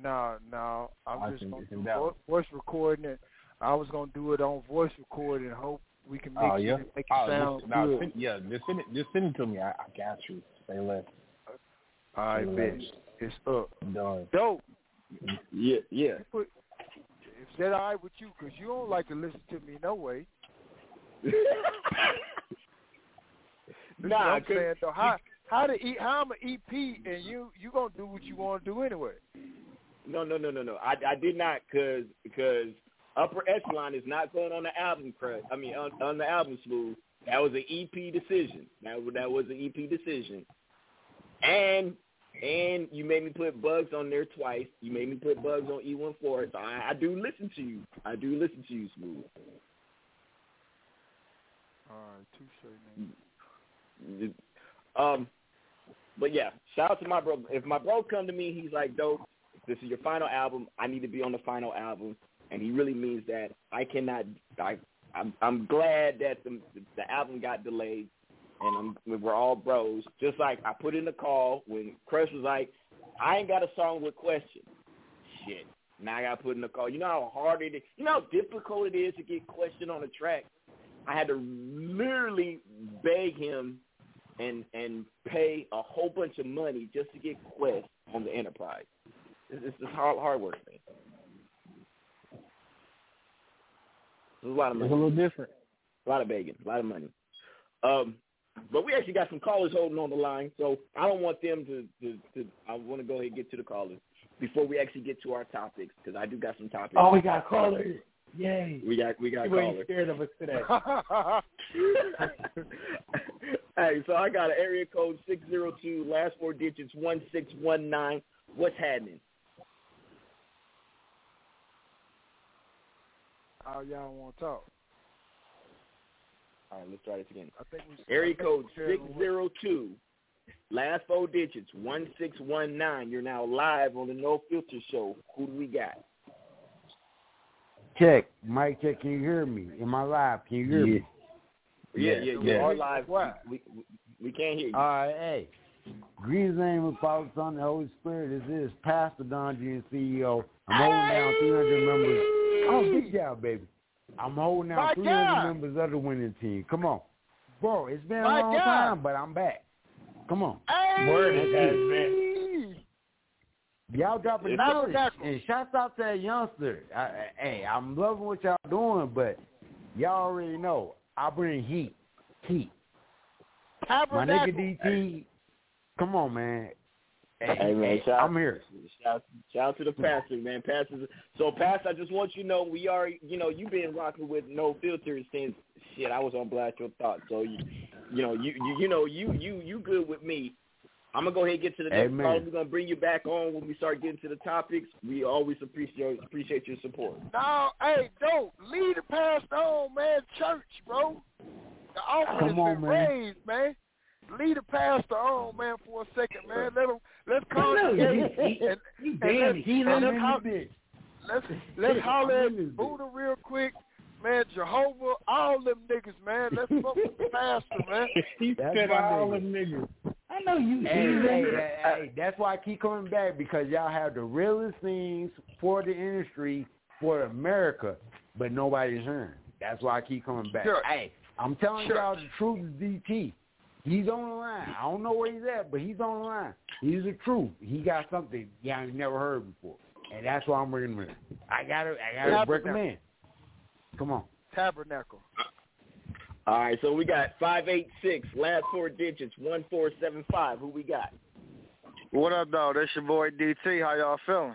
No, no, I'm I just gonna do vo- voice recording it. I was gonna do it on voice recording hope we can mix Oh yeah. it make it oh, sound just, nah, good. send, yeah, just send it. Just send it to me. I, I got you. Say less. All right, bitch. It's up. Done. Dope. Yeah, yeah. You put, is that all right with you? Cause you don't like to listen to me no way. *laughs* That's Nah, I'm 'cause saying though. How how to eat? How I'm an EP and you you gonna do what you want to do anyway? No, no, no, no, no. I, I did not because because Upper Echelon is not going on the album crush. I mean, on, on the album smooth. That was an EP decision. That was- that was an EP decision. And and you made me put bugs on there twice. You made me put bugs on E14. So I, I do listen to you. I do listen to you, smooth. All right, touche, man. Um, but yeah, shout out to my bro. If my bro come to me, he's like, "Dope, this is your final album. I need to be on the final album," and he really means that. I cannot. I I'm I'm glad that the the album got delayed, and I'm, we're all bros. Just like I put in the call when Chris was like, "I ain't got a song with question." Shit. Now I got put in the call. You know how hard it is. You know how difficult it is to get question on a track. I had to literally beg him and and pay a whole bunch of money just to get Quest on the Enterprise. It's, it's hard hard work, man. It's a lot of It's a little different. A lot of begging, a lot of money. Um, but we actually got some callers holding on the line, so I don't want them to. to, to I want to go ahead and get to the callers before we actually get to our topics because I do got some topics. Oh, we got callers. Yay. We got we got ain't callers. scared of us today. *laughs* *laughs* hey, so I got an area code six zero two, last four digits one six one nine. What's happening? All y'all want to talk. All right, let's try this again. I think we, Area I code six zero two, last four digits one six one nine. You're now live on the No Filter Show. Who do we got? Check. Mike check, can you hear me? Am I live? Can you hear me? Yeah, yeah, you yeah. are live. We, we, we can't hear you. All right, hey. Greetings, name of Father, Son, and Holy Spirit. This is Pastor Don G, and CEO. I'm holding down 300 members. Oh, big job, baby. I'm holding down My 300 God. members of the winning team. Come on. Bro, it's been a My long God. time, but I'm back. Come on. Hey! Word it has been. Y'all dropping It's knowledge. And shouts out to that youngster. I, I, hey, I'm loving what y'all doing, but y'all already know I bring heat. Heat. My nigga DT, come on, man. Hey, Hey man, shout I'm here. Shout, shout out to the hmm. pastor, man. Pastor, So, pastor, I just want you to know we are. You know, you've been rocking with no filters since shit. I was on blast your thoughts. So you, you know, you, you, you know, you, you, you good with me. I'm gonna go ahead and get to the next Amen. call. We're gonna bring you back on when we start getting to the topics. We always appreciate appreciate your support. No, hey, don't lead the pastor on, man. Church, bro. The offering Come has on, been man. raised, man. Lead the pastor on, man, for a second, man. Let him let's I know, congregate he- he- and, he and damn let's, heathen and in let's, ho- let's let's holler at in this bitch. Buddha real quick, man. Jehovah, all them niggas, man. Let's fuck with the pastor, man. *laughs* He That's said all nigga. them niggas. I know you Hey, heathen. hey, hey, hey, that's why I keep coming back because y'all have the realest things for the industry for America, but nobody's hearing. That's why I keep coming back. Sure. Hey, I'm telling Sure. y'all the truth is DT. He's on the line. I don't know where he's at, but he's on the line. He's the truth. He got something y'all ain't never heard before, and that's why I'm bringing him in. I gotta, I gotta break him in. Come on. Tabernacle. All right, so we got five eight six last four digits one four seven five. Who we got? What up, dog? That's your boy DT. How y'all feeling?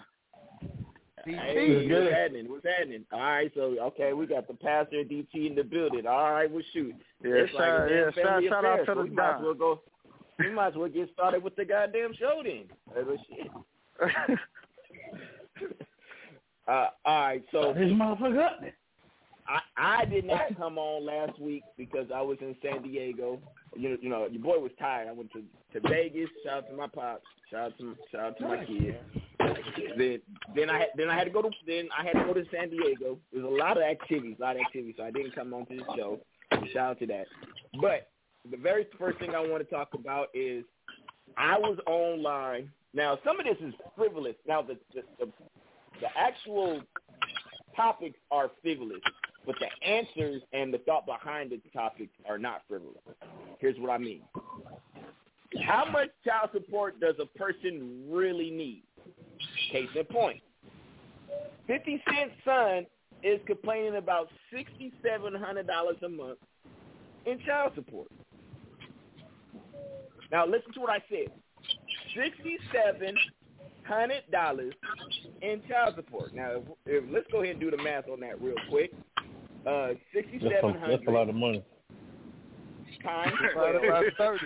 Hey, what's happening? What's happening? All right, so okay, we got the pastor and DT in the building. All right, well shoot. Yeah, It's like shout- a damn yeah, shout- family out to so the we might as well go. We might as well get started with the goddamn show then. Uh, but shit. *laughs* Uh, all right, so This motherfucker up there. I, I did not come on last week because I was in San Diego. You know, you know, your boy was tired. I went to to Vegas. Shout out to my pops. Shout out to shout out to my kids. Then then I then I had to go to then I had to go to San Diego. There's a lot of activities, a lot of activities. So I didn't come on to the show. Shout out to that. But the very first thing I want to talk about is I was online. Now some of this is frivolous. Now the the, the, the actual topics are frivolous, but the answers and the thought behind the topics are not frivolous. Here's what I mean. How much child support does a person really need? Case in point, 50 Cent's son is complaining about $6,700 a month in child support. Now listen to what I said. $6,700 in child support. Now, if, if, let's go ahead and do the math on that real quick. Uh, 6700 that's, that's a lot of money. Times 30.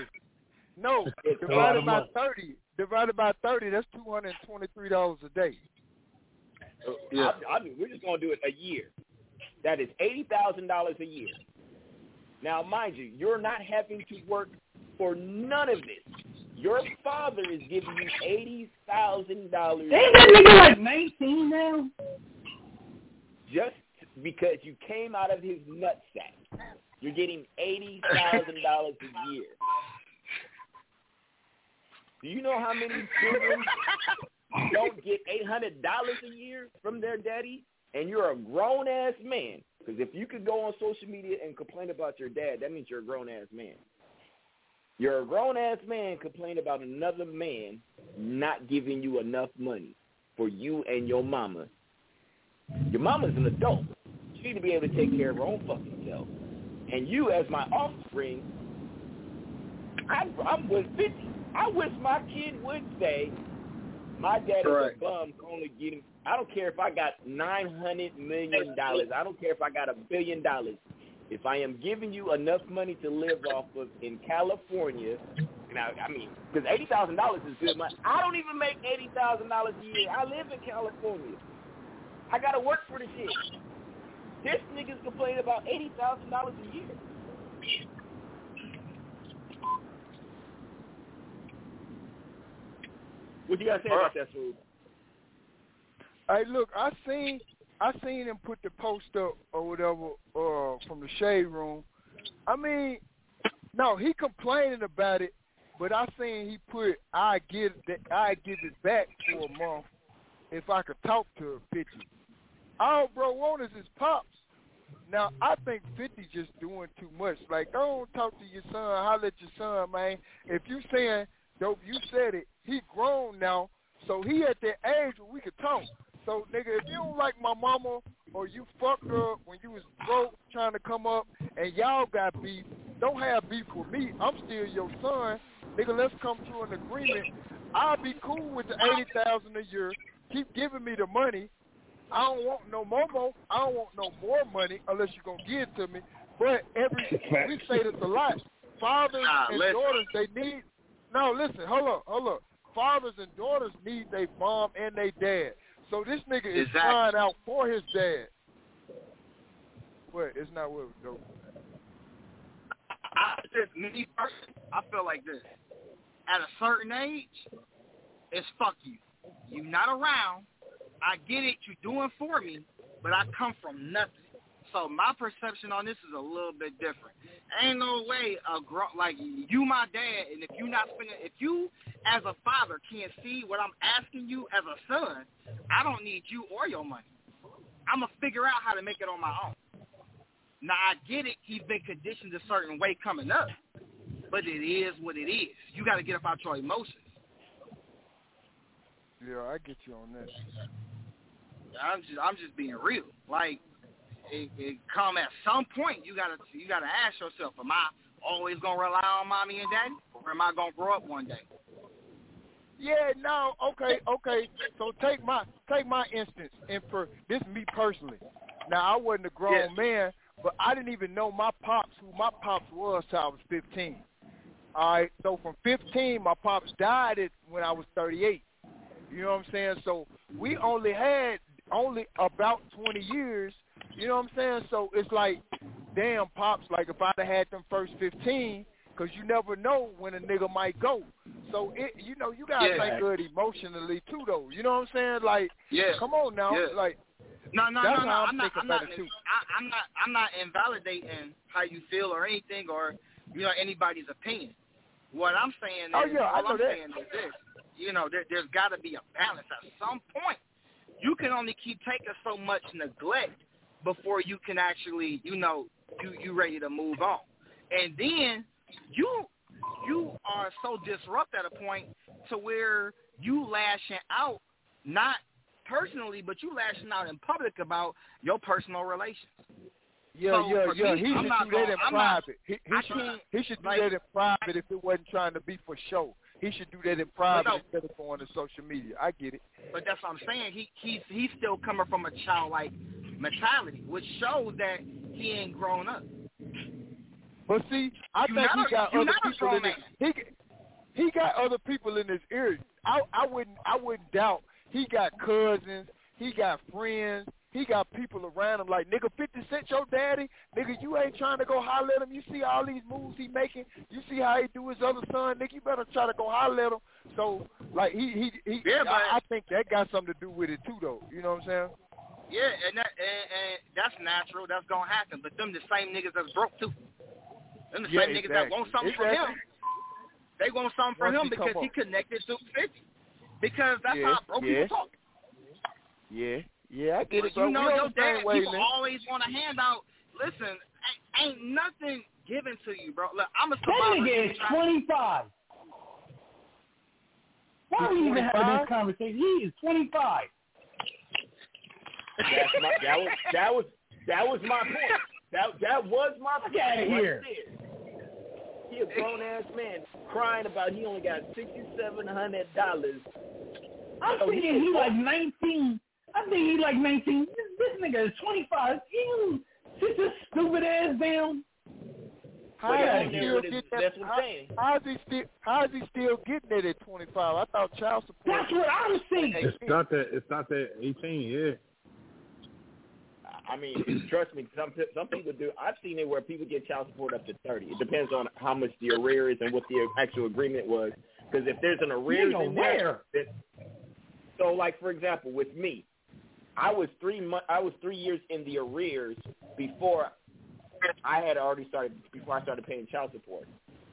No, divided by 30. Divided by thirty, that's two hundred and twenty-three dollars a day. Yeah, I, I, we're just going to do it a year. That is eighty thousand dollars a year. Now, mind you, you're not having to work for none of this. Your father is giving you eighty thousand dollars Ain't that nigga like 19 now? just because you came out of his nutsack. You're getting eighty thousand dollars a year. Do you know how many children don't get eight hundred dollars a year from their daddy? And you're a grown ass man. Because if you could go on social media and complain about your dad, that means you're a grown ass man. You're a grown ass man complaining about another man not giving you enough money for you and your mama. Your mama's an adult. She need to be able to take care of her own fucking self. And you, as my offspring, I, I'm with 50. I wish my kid would say, my dad is a bum for only getting, I don't care if I got $900 million. I don't care if I got a billion dollars. If I am giving you enough money to live off of in California, now, I mean, because $80,000 is good money. I don't even make $80,000 a year. I live in California. I got to work for the shit. This nigga's complaining about eighty thousand dollars a year. What you gotta say about that, food? Hey, look, I seen I seen him put the post up or whatever uh, from the shade room. I mean, no, he complaining about it, but I seen he put I give that I give it back for a month if I could talk to Fifty. All bro want is his pops. Now I think Fifty just doing too much. Like don't talk to your son, holler at your son, man. If you saying dope, you said it. He grown now, so he at that age where we could talk. So nigga, if you don't like my mama or you fucked up when you was broke trying to come up and y'all got beef, don't have beef with me. I'm still your son. Nigga, let's come to an agreement. I'll be cool with the eighty thousand a year. Keep giving me the money. I don't want no more. mo- I don't want no more money unless you're gonna give it to me. But every *laughs* we say this a lot. Fathers Nah, and listen. daughters, they need. No, listen. Hold up, hold up. Fathers and daughters need their mom and their dad. So this nigga is Exactly. crying out for his dad. What? It's not where what though. I just me personally, I feel like this. At a certain age, it's fuck you. You not around. I get it. You doing for me, but I come from nothing. So my perception on this is a little bit different. Ain't no way a gro- like you my dad, and if you not spending, if you as a father can't see what I'm asking you as a son, I don't need you or your money. I'm gonna figure out how to make it on my own. Now I get it. He's been conditioned a certain way coming up, but it is what it is. You got to get up out your emotions. Yeah, I get you on that. I'm just I'm just being real. Like it, it come at some point you gotta you gotta ask yourself, am I always gonna rely on mommy and daddy, or am I gonna grow up one day? Yeah, no, okay, okay. So take my take my instance, and for this me personally. Now I wasn't a grown man, but I didn't even know my pops who my pops was till I was fifteen. All right, so from fifteen, my pops died at when I was thirty-eight. You know what I'm saying? So we only had only about twenty years. You know what I'm saying? So it's like, damn, pops. Like if I'd have had them first fifteen, because you never know when a nigga might go. So it, you know, you gotta Yeah. think good emotionally too, though. You know what I'm saying? Like, Yeah. come on now, Yeah. like. No, no, That's no, no. I'm I'm not. I'm not. I, I'm not. I'm not invalidating how you feel or anything, or you know anybody's opinion. What I'm saying oh, is, Oh, yeah, all I'm that. saying is this. You know, there, there's got to be a balance at some point. You can only keep taking so much neglect before you can actually, you know, you you ready to move on. And then you you are so disrupted at a point to where you lashing out not personally, but you lashing out in public about your personal relations. Yeah, So, yeah, yeah. me, he I'm should not do gonna- that in I'm not- private. he he should he should do like- that in private if it wasn't trying to be for show. He should do that in private no. instead of going to social media. I get it. But that's what I'm saying. He he's he's still coming from a childlike mentality, which shows that he ain't grown up. But see, I You think he got other people in his he he got other people in his ear. I I wouldn't I wouldn't doubt he got cousins, he got friends, he got people around him like nigga fifty cent your daddy, nigga you ain't trying to go holler at him. You see all these moves he making, you see how he do his other son, nigga, you better try to go holler at him. So like he he he Yeah, I, I think that got something to do with it too though. You know what I'm saying? Yeah, and that and, and that's natural. That's gonna happen. But them the same niggas that's broke too. Them the Yeah, same niggas that exactly. want something from him. They want something from Once him he because he connected to fifty. Because that's Yeah, how broke yeah. people talk. Yeah, yeah, I get it, But bro. you know we your on the dad. way, People man. always want a handout. Listen, ain't, ain't nothing given to you, bro. Look, I'm a That survivor. nigga is 25. Why are we even having this conversation? He is 25. That's my, that was that was that was my point. That that was my Fuck point. outta right here. He a grown ass man crying about he only got sixty seven hundred dollars. I'm Oh, thinking he he is- like 19. I'm thinking he like 19. This, this nigga is 25. You sit this stupid ass down. How Get is outta he still getting that? that's what I'm how- saying. How is he still? How is he still getting it at twenty five? I thought child support. That's what I'm thinking. It's not that. It's not that eighteen. Yeah. I mean, *clears throat* trust me, some some people do. I've seen it where people get child support up to thirty. It depends on how much the arrear is and what the actual agreement was. Because if there's an arrear You know in there, then, so like for example, with me, I was three months. I was three years in the arrears before I had already started before I started paying child support.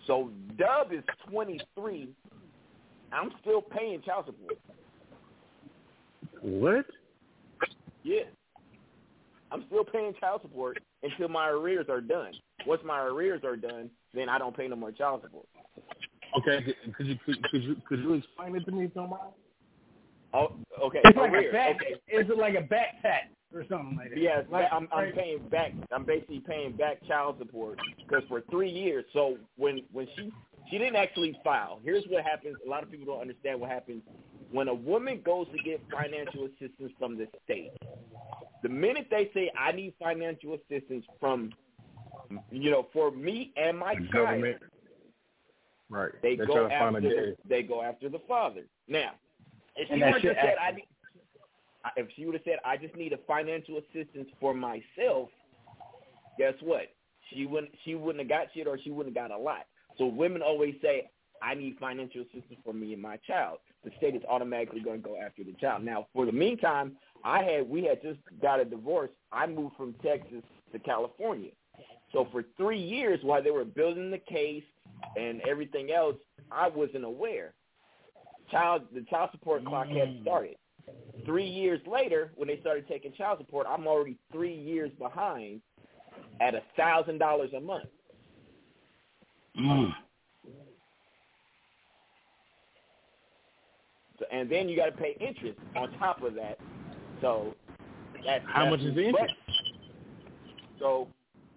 So Dub is 23. I'm still paying child support. What? Yeah. I'm still paying child support until my arrears are done. Once my arrears are done, then I don't pay no more child support. Okay, could- you could, could you could you explain it to me, somebody? Oh, okay. It's like arrears. a back. Okay. Is it like a back tax or something like that? Yes, like, I'm, I'm like- paying back. I'm basically paying back child support because for three years. So when when she she didn't actually file. Here's what happens. A lot of people don't understand what happens when a woman goes to get financial assistance from the state. The minute they say I need financial assistance from, you know, for me and my The child, government. Right. they They're go trying find after a the, they go after the father. Now, if she would have said I need, if she would have said I just need a financial assistance for myself, guess what? She wouldn't she wouldn't have got shit or she wouldn't have got a lot. So women always say I need financial assistance for me and my child. The state is automatically going to go after the child. Now, for the meantime, I had we had just got a divorce. I moved from Texas to California. So for three years, while they were building the case and everything else, I wasn't aware. Child, the child support clock had mm. started. Three years later, when they started taking child support, I'm already three years behind at a thousand dollars a month. Mm. So, and then you got to pay interest on top of that. So that's How that's- much is the interest? So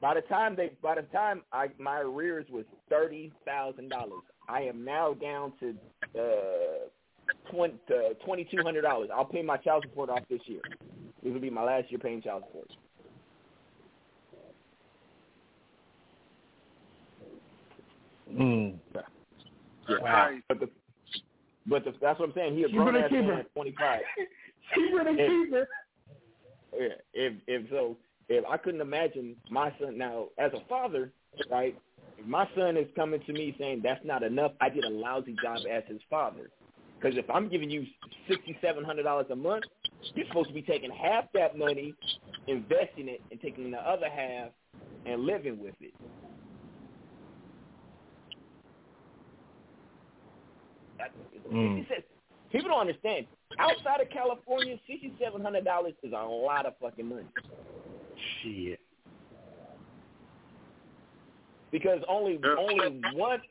by the time they, by the time I my arrears was thirty thousand dollars, I am now down to uh, twenty uh, twenty two hundred dollars. I'll pay my child support off this year. This will be my last year paying child support. Mm. Yeah. Wow. But the, but the, that's what I'm saying. He a Keep grown it a ass man keeper. at 25. *laughs* Keep it a If- keeper. Yeah, if if so, if I couldn't imagine my son now as a father, right? If my son is coming to me saying that's not enough, I did a lousy job as his father. Because if I'm giving you sixty seven hundred dollars a month, you're supposed to be taking half that money, investing it, and taking the other half and living with it. Mm. he said- People don't understand. Outside of California, sixty seven hundred dollars is a lot of fucking money. Shit. Because only only one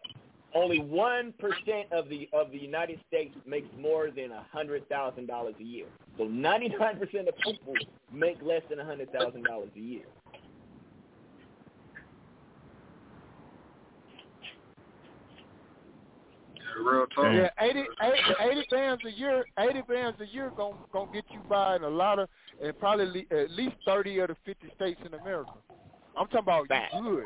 only one percent of the of the United States makes more than a hundred thousand dollars a year. So ninety nine percent of people make less than a hundred thousand dollars a year. Real talk. Yeah, 80, 80, 80 bands a year, 80 bands a year gonna gonna get you by in a lot of, and probably le- at least 30 of the 50 states in America. I'm talking about Fact. good.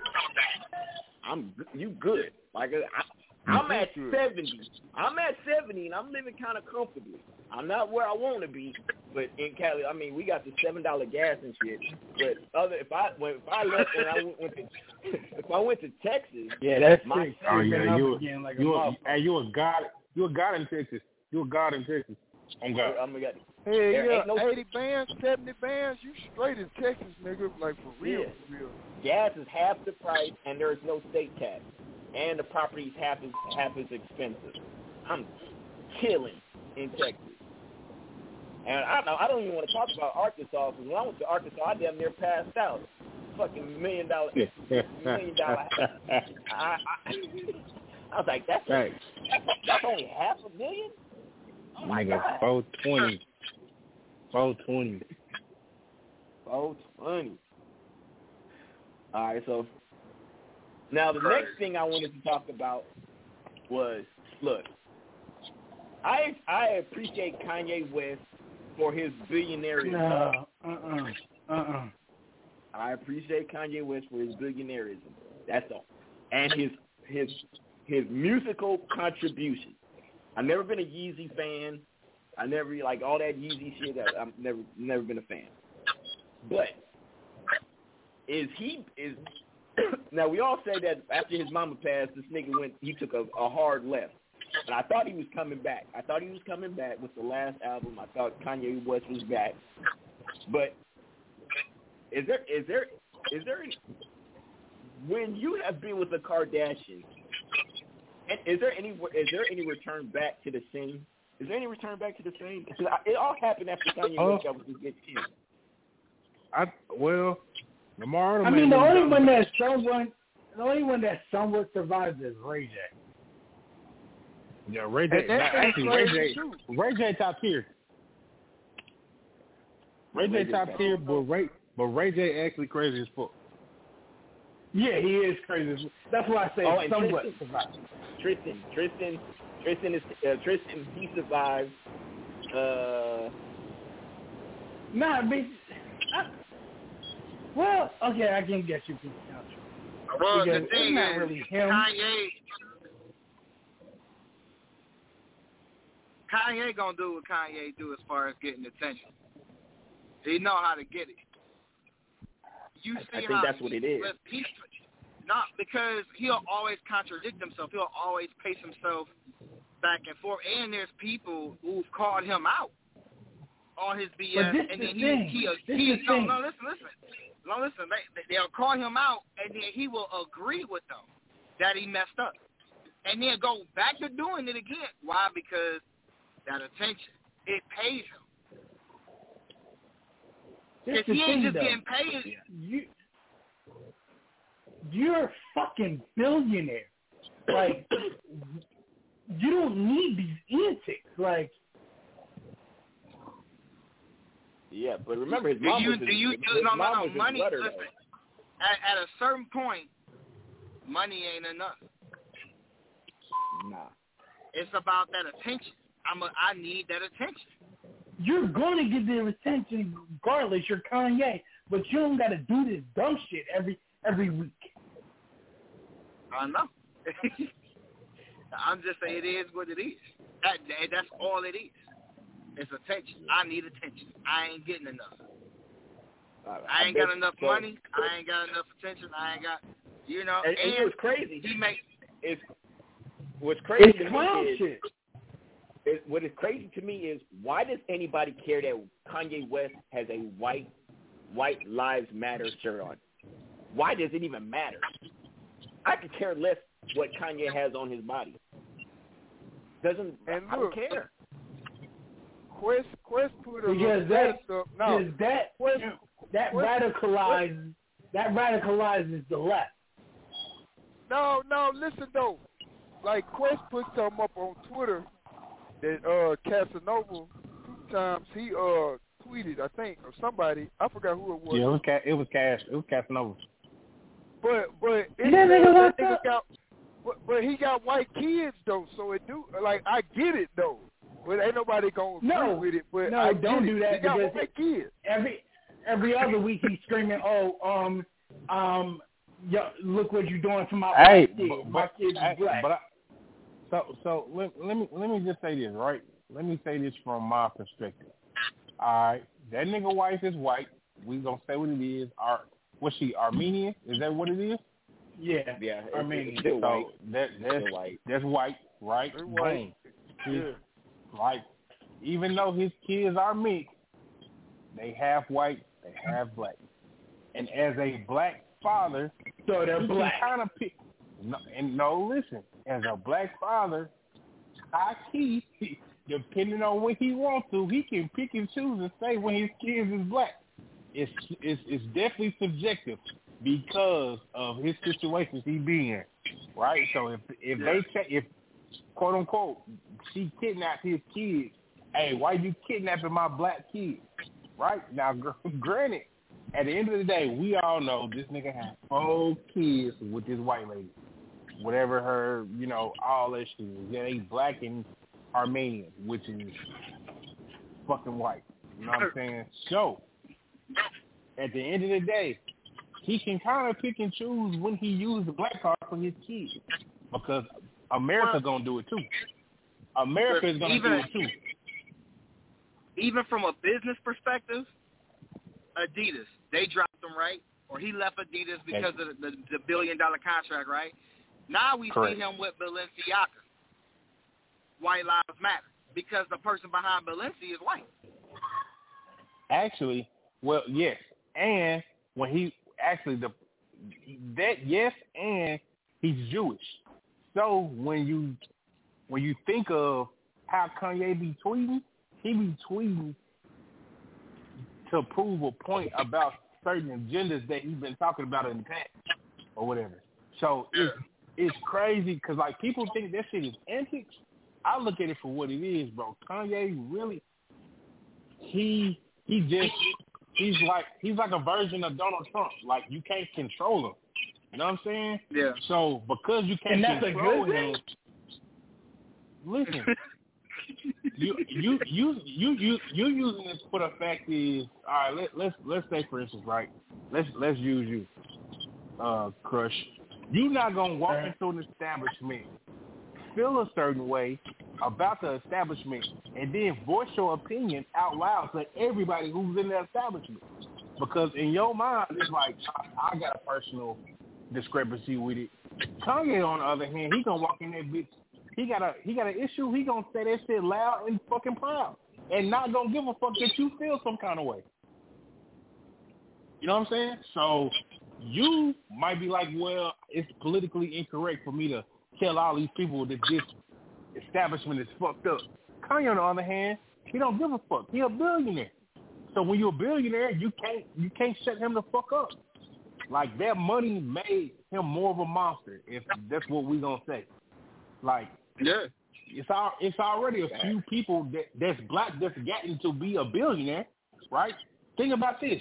I'm you good. Like I, I'm at Good. seventy. I'm at seventy, and I'm living kind of comfortably. I'm not where I want to be, but in Cali, I mean, we got the seven dollar gas and shit. But other, if I when, if I left and I went, went to *laughs* if I went to Texas, Yeah, that's my. Oh yeah, up you again like a you a, motherfucker. hey, you a god you a god in Texas. You a god in Texas. On God. I'm gonna Hey, There yeah, no- 80 bands, 70 bands, you straight in Texas, nigga. Like for real, Yeah. for real. gas is half the price, and there is no state tax, and the property is half as half as expensive. I'm killing in Texas. And I don't, I don't even want to talk about Arkansas because when I went to Arkansas, I damn near passed out. Fucking million dollar, million dollar. *laughs* I, I, I was like, that's Right. that's only half a million. Oh my Nigga, god, four twenty. Four twenty. oh twenty. All right, so now the next thing I wanted to talk about was look. I I appreciate Kanye West for his billionaire. No, uh-uh, uh-uh. I appreciate Kanye West for his billionaireism. That's all. And his his his musical contribution. I've never been a Yeezy fan. I never like all that Yeezy shit. I- I've never never been a fan. But is he is *clears throat* now we all say that after his mama passed, this nigga went he took a, a hard left. And I thought he was coming back. I thought he was coming back with the last album. I thought Kanye West was back. But is there is there is there any, when you have been with the Kardashians, is there any is there any return back to the same? Is there any return back to the same? Because it all happened after Kanye Oh. West got with his good kid. I well, Lamar. I mean, the only one that somewhat, the only one that somewhat survives is Ray J. Yeah, Ray J. And that's actually, Ray crazy, J. too. Ray J. top tier. Ray Ray J. J top top tier, but Ray, but Ray J. actually crazy as fuck. Yeah, he is crazy. That's why I say Oh, and somewhat Tristan. survives. Tristan, Tristan, Tristan is uh, Tristan. He survived. Uh, Nah, but I, well, okay, I can get you. Well, Because the it's thing not is, really him. Kanye, Kanye gonna do what Kanye do as far as getting attention. He know how to get it. You I- see I think how that's what it is. He, not because he'll always contradict himself. He'll always pace himself back and forth. And there's people who've called him out on his BS, But this and the then thing. he This he, the he no thing. no listen listen no listen they, they they'll call him out and then he will agree with them that he messed up, and then go back to doing it again. Why? Because that attention it pays him. The he ain't thing, just though. getting paid, You, you're a fucking billionaire. Like, you don't need these antics. Like, yeah, but remember his do mom you was his, do you his do no no no money? letter, Listen, at, at a certain point, money ain't enough. Nah. It's about that attention. I'm a, I need that attention. you're going to get the attention regardless. You're Kanye, but you don't got to do this dumb shit every every week. I know. *laughs* I'm just saying it is what it is. That, that that's all it is. It's attention. I need attention. I ain't getting enough. I ain't got enough so- money. I ain't got enough attention. I ain't got, you know. And, and it was crazy. He make It's what's crazy It's clown is, shit. is what is crazy to me is why does anybody care that Kanye West has a white white lives matter shirt on? Why does it even matter? I could care less what Kanye has on his body. Doesn't And I don't care. Quest Quest put a Because little that, test up. No, because that Quest, that Quest- radicalizes that radicalizes the left. No, no, listen though. Like Quest put something up on Twitter that uh Casanova two times he uh tweeted, I think, or somebody, I forgot who it was. Yeah, it was ca- it was cash. It was Casanova. But but it That nigga that locked nigga up. got but, but he got white kids though, so it do like I get it though. But ain't nobody gonna agree No, with it. But no, I don't do that He got because white kids. Every every other week he's screaming, "Oh, um, um, yo, look what you're doing for my Hey, black kid. but, my but, kid is hey, black." but I, so so let, let me let me just say this right. Let me say this from my perspective. All right, that nigga wife is white. We gonna say what it is. Ar, what's she Armenian? Is that what it is? yeah, Yeah, Armenian. it's still white. So that that's white. that's white, right? They're white. Yeah. Like, even though his kids are mixed, they half white, they half black. And as a black father, So they're he black. kind of pick. No, and no, listen, as a black father, high *laughs* key, depending on what he wants to, he can pick and choose and say when his kids is black. It's it's it's definitely subjective because of his situations he be in, right? So if if they check if quote unquote she kidnapped his kids, hey, why you kidnapping my black kids? Right now, *laughs* granted, at the end of the day, we all know this nigga had four kids with this white lady, whatever her, you know, all that shit is. Yeah, they black and Armenian, which is fucking white. You know what I'm saying? So, at the end of the day, he can kind of pick and choose when he uses the black card for his kids because America gonna do it too. America is gonna Even- do it too. Even from a business perspective, Adidas they dropped them right. or he left Adidas because of the, the, the billion dollar contract, right? Now we Correct. see him with Balenciaga. White Lives Matter because the person behind Balenciaga is white. Actually, well, yes, and when he actually the that yes, and he's Jewish. So when you when you think of how Kanye be tweeting, he be tweeting to prove a point about certain agendas that he's been talking about in the past or whatever. So it's it's crazy because like people think that shit is antics. I look at it for what it is, bro. Kanye really he he just he's like he's like a version of Donald Trump. Like you can't control him. You know what I'm saying? Yeah. So because you can't And that's a control good him, thing? listen. *laughs* you you you you you you using this for the fact is all right. Let, let's let's say for instance, right? Let's let's use you, uh, Crush. You're not gonna walk into an establishment, feel a certain way about the establishment, and then voice your opinion out loud to everybody who's in the establishment. Because in your mind, it's like I, I got a personal discrepancy with it. Kanye, on the other hand, he gonna walk in that bitch. He got a he got an issue. He gonna say that shit loud and fucking proud, and not gonna give a fuck that you feel some kind of way. You know what I'm saying? So you might be like, well, it's politically incorrect for me to tell all these people that this establishment is fucked up. Kanye, on the other hand, he don't give a fuck. He a billionaire. So when you're a billionaire, you can't you can't shut him the fuck up. Like that money made him more of a monster, if that's what we gonna say. Like yeah, it's all it's already a few people that that's black that's gotten to be a billionaire, right? Think about this.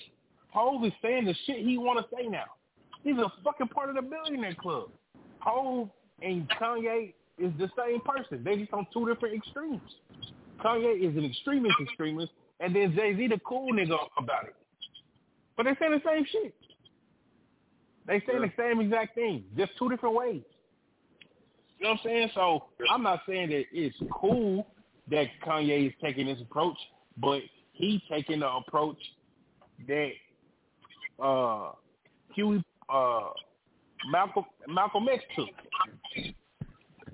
Hove is saying the shit he want to say now. He's a fucking part of the billionaire club. Hove and Kanye is the same person. They just on two different extremes. Kanye is an extremist extremist, and then Jay Z the cool nigga about it. But they say the same shit. They say the same exact thing, just two different ways. You know what I'm saying? So I'm not saying that it's cool that Kanye is taking this approach, but he taking the approach that uh Huey uh Malcolm Malcolm X took.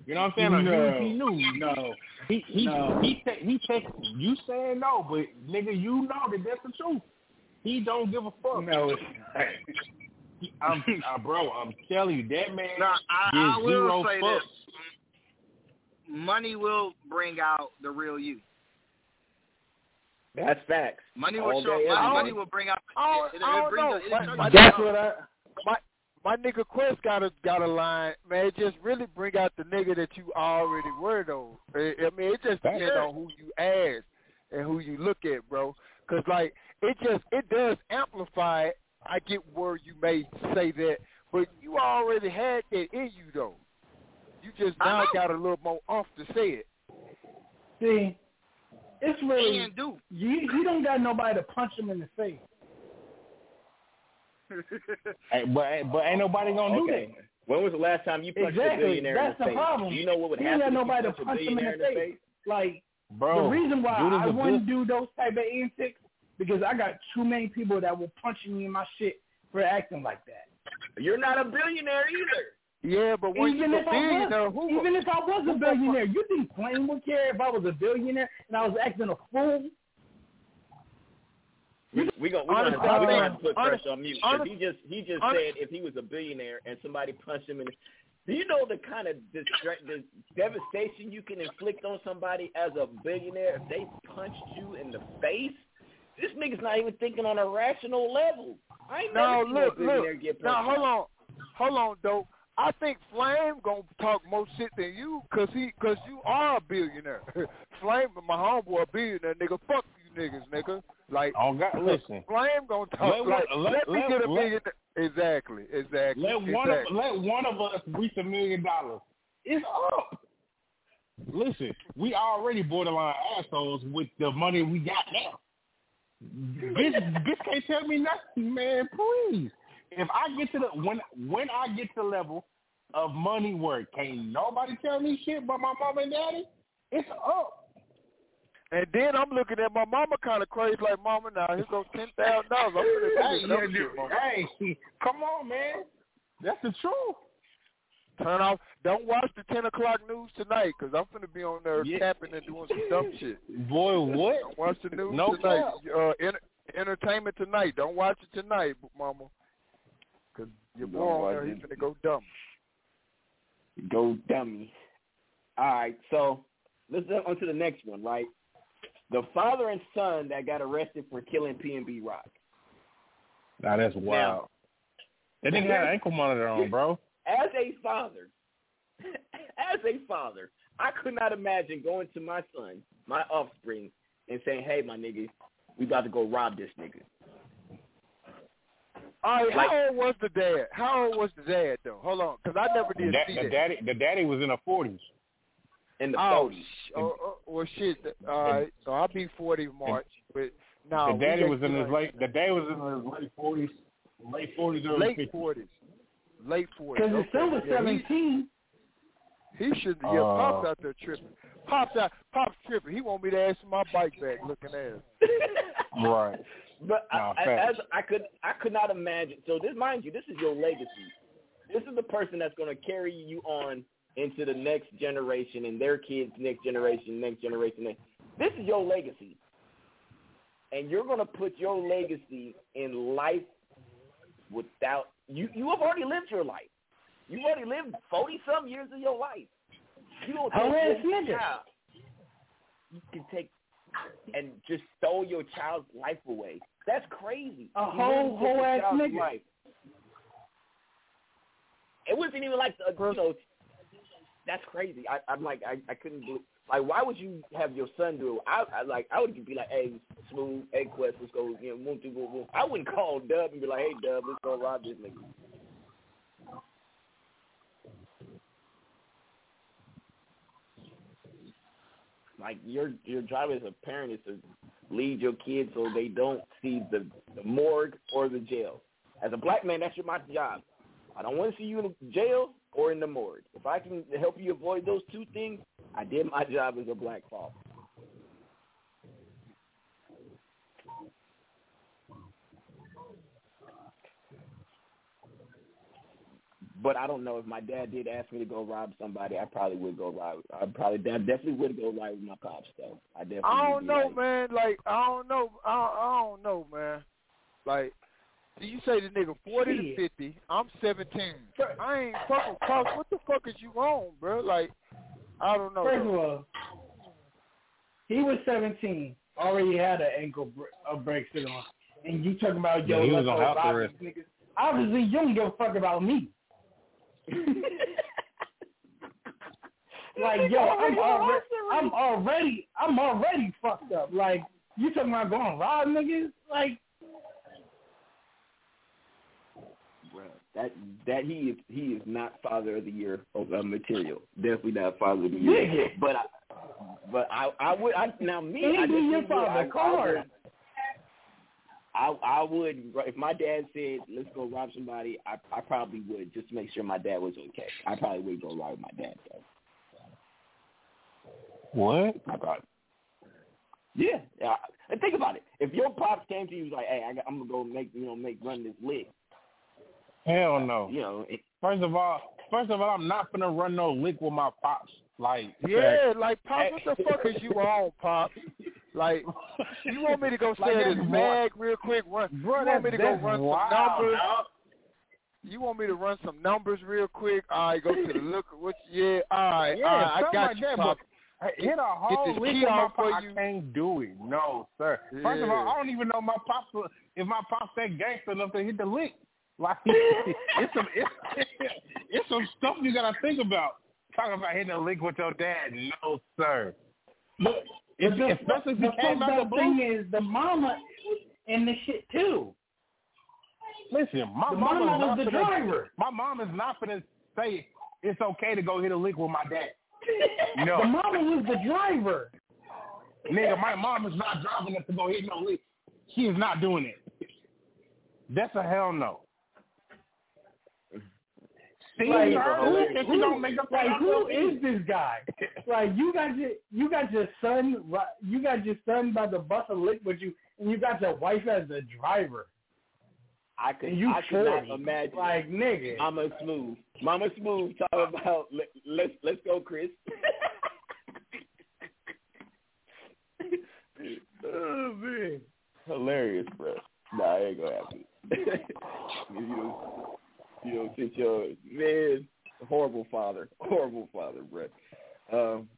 You know what I'm saying? Or No, Huey P. Newton. no, He he no. he ta- he take you saying no, but nigga, you know that that's the truth. He don't give a fuck. No, it's *laughs* I'm, uh, bro, I'm telling you, that man Now, I, gives I will zero say fucks. this: money will bring out the real you. That's facts. Money All will show. Money, money will bring out. I it, don't, it don't brings know. out- it My, shows my, you that's what I. My my nigga Quest got a got a line, man. It just really bring out the nigga that you already were though. I I mean, it just depends on who you ask and who you look at, bro. Cause like it just it does amplify. I get where you may say that, but you already had that in you though. You just now got a little more off to say it. See, it's really And do. you. You don't got nobody to punch him in the face. Hey, but but ain't nobody gonna do Okay. When was the last time you punched a billionaire That's in the, the face? problem. Do you know what would You ain't happen got if nobody you to punch a him in billionaire the face. Like Bro, the reason why I wouldn't good- do those type of antics because I got too many people that will punch me in my shit for acting like that. You're not a billionaire either. Yeah, but when even you if a I billionaire, was, who even if I was a billionaire, you think Flame would care if I was a billionaire and I was acting a fool? We we gonna we gonna, we gonna have to put pressure on mute honest- he just he just honest- said if he was a billionaire and somebody punched him in. the do you know the kind of distra- the devastation you can inflict on somebody as a billionaire if they punched you in the face? This nigga's not even thinking on a rational level. I ain't No, never seen look, a billionaire look. get Now, hold on, hold on, though. I think Flame gonna talk more shit than you, cause he, cause you are a billionaire. *laughs* Flame, my homeboy, a billionaire, nigga. Fuck niggas, nigga. Like, Oh God, listen. Flame gonna talk Let like, let- let, me let- get a millionaire. Exactly, exactly. Let one of let one of us reach a million dollars. It's up. Listen, we already borderline assholes with the money we got now. Bitch, bitch can't tell me nothing, man. Please. If I get to the when when I get to the level of money where can't nobody tell me shit but my mom and daddy, it's up. And then I'm looking at my mama kind of crazy, like, Mama, now here goes ten thousand dollars. I'm gonna Hey, yeah, shit, Mama. hey, come on, man. That's the truth. Turn off. Don't watch the ten o'clock news tonight, cause I'm gonna be on there Yeah. tapping and doing some dumb shit. Boy, what? Don't watch the news No tonight. Uh, enter- entertainment tonight. Don't watch it tonight, Mama, cause your boy on there, he's gonna go dumb. Go dummy. All right, so let's go on to the next one, right? The father and son that got arrested for killing PnB Rock. Now that's wild. That nigga had an ankle monitor on, bro. *laughs* As a father, *laughs* as a father, I could not imagine going to my son, my offspring, and saying, "Hey, my nigga, we about to go rob this nigga." All right, Like- how old was the dad? How old was the dad though? Hold on, cause I never did da- see the that. daddy, the daddy was in the forties. In the Oh, forties. sh- oh, oh, well, shit. All right, so I'll be forty March, but no, the daddy was in his late. The daddy was in his late forties, late forties, early late 50s. forties, late forties. Because his son was yeah, he- 17. He should. Yeah, Uh, pops out there tripping. Pops out. Pops tripping. He want me to ask for my bike back, looking ass. *laughs* Right. But Nah, I, I, as I could, I could not imagine. So this, mind you, this is your legacy. This is the person that's going to carry you on into the next generation and their kids, next generation, next generation. Next. This is your legacy, and you're going to put your legacy in life without you. You have already lived your life. You've already lived forty some years of your life. You don't How take your child. You can take and just stole your child's life away. That's crazy. A You whole- whole ass nigga. Life. It wasn't even like uh, you know. That's crazy. I, I'm like I, I couldn't believe. Like, why would you have your son do? I, I like I would be like, hey, smooth, hey, Quest, let's go. You know, boom, boom, boom. I wouldn't call Dub and be like, hey, Dub, let's go rob this nigga. Like your your job as a parent is to lead your kids so they don't see the, the morgue or the jail. As a black man, that's your my job. I don't want to see you in jail or in the morgue. If I can help you avoid those two things, I did my job as a black father. But I don't know if my dad did ask me to go rob somebody, I probably would go rob. I probably I definitely would go rob with my pops though. I definitely. I don't know, like- man. Like I don't know. I, I don't know, man. Like you say the nigga forty to fifty. I'm seventeen. I ain't fucking pops. What the fuck is you on, bro? Like I don't know. First of all, he was 17, already had an ankle br- a bracelet on, and you talking about yo, Yeah, he let's was on go house arrest. niggas. Obviously, you don't give a fuck about me. *laughs* like yo, I'm already, I'm already, I'm already fucked up. Like you talking about going rob niggas? Like Bruh, that that he is he is not father of the year of uh, material. Definitely not father of the year. Nigga. But I, but I I would I now me He I be your father, I, I card. would- I I would if my dad said let's go rob somebody. I I probably would just to make sure my dad was okay. I probably would go rob my dad though. What? I probably. Yeah, yeah. And think about it. If your pops came to you and was like, "Hey, I got, I'm gonna go make you know make run this lick," Hell uh, no. you know, it, First of all, first of all, I'm not gonna run no lick with my pops. Like, Yeah, like Pop, what the fuck is you on, Pop? Like, you want me to go *laughs* Like, this bag real quick? Run, Bro, you want me to go run wild, some numbers? dog. You want me to run some numbers real quick? All right, go to the *laughs* look. What? Yeah, all right, Yeah, all right, I got like you, that, Pop. hit a Get whole this lick key my off pop. for I you. can't do it. No, sir. First of all, I don't even know my pops. If my pops that gangster enough to hit the lick, like *laughs* it's some it's, *laughs* it's some stuff you gotta think about. Talking about hitting a lick with your dad, no, sir. But, If- the, especially if the he came out the blue. thing is the mama in the shit too. Listen, my The mom mama was the driver. My mom is not gonna say it's okay to go hit a lick with my dad. *laughs* No, The mama was the driver. nigga, my mom is not driving us to go hit no lick. She is not doing it. That's a hell no. Like, her. who, She who, don't make up like, her who own is this guy? *laughs* like, you got your you got your son, ri- you got your son by the bus a lick with you, and you got your wife as the driver. I could, you I could not imagine. Like, nigga. Mama Smooth. Mama Smooth talking about let, let's let's go, Chris. *laughs* oh man, hilarious, bro. Nah, I ain't gonna happen. *laughs* you know, you know, sit your man, horrible father, *laughs* horrible father, bro. Um,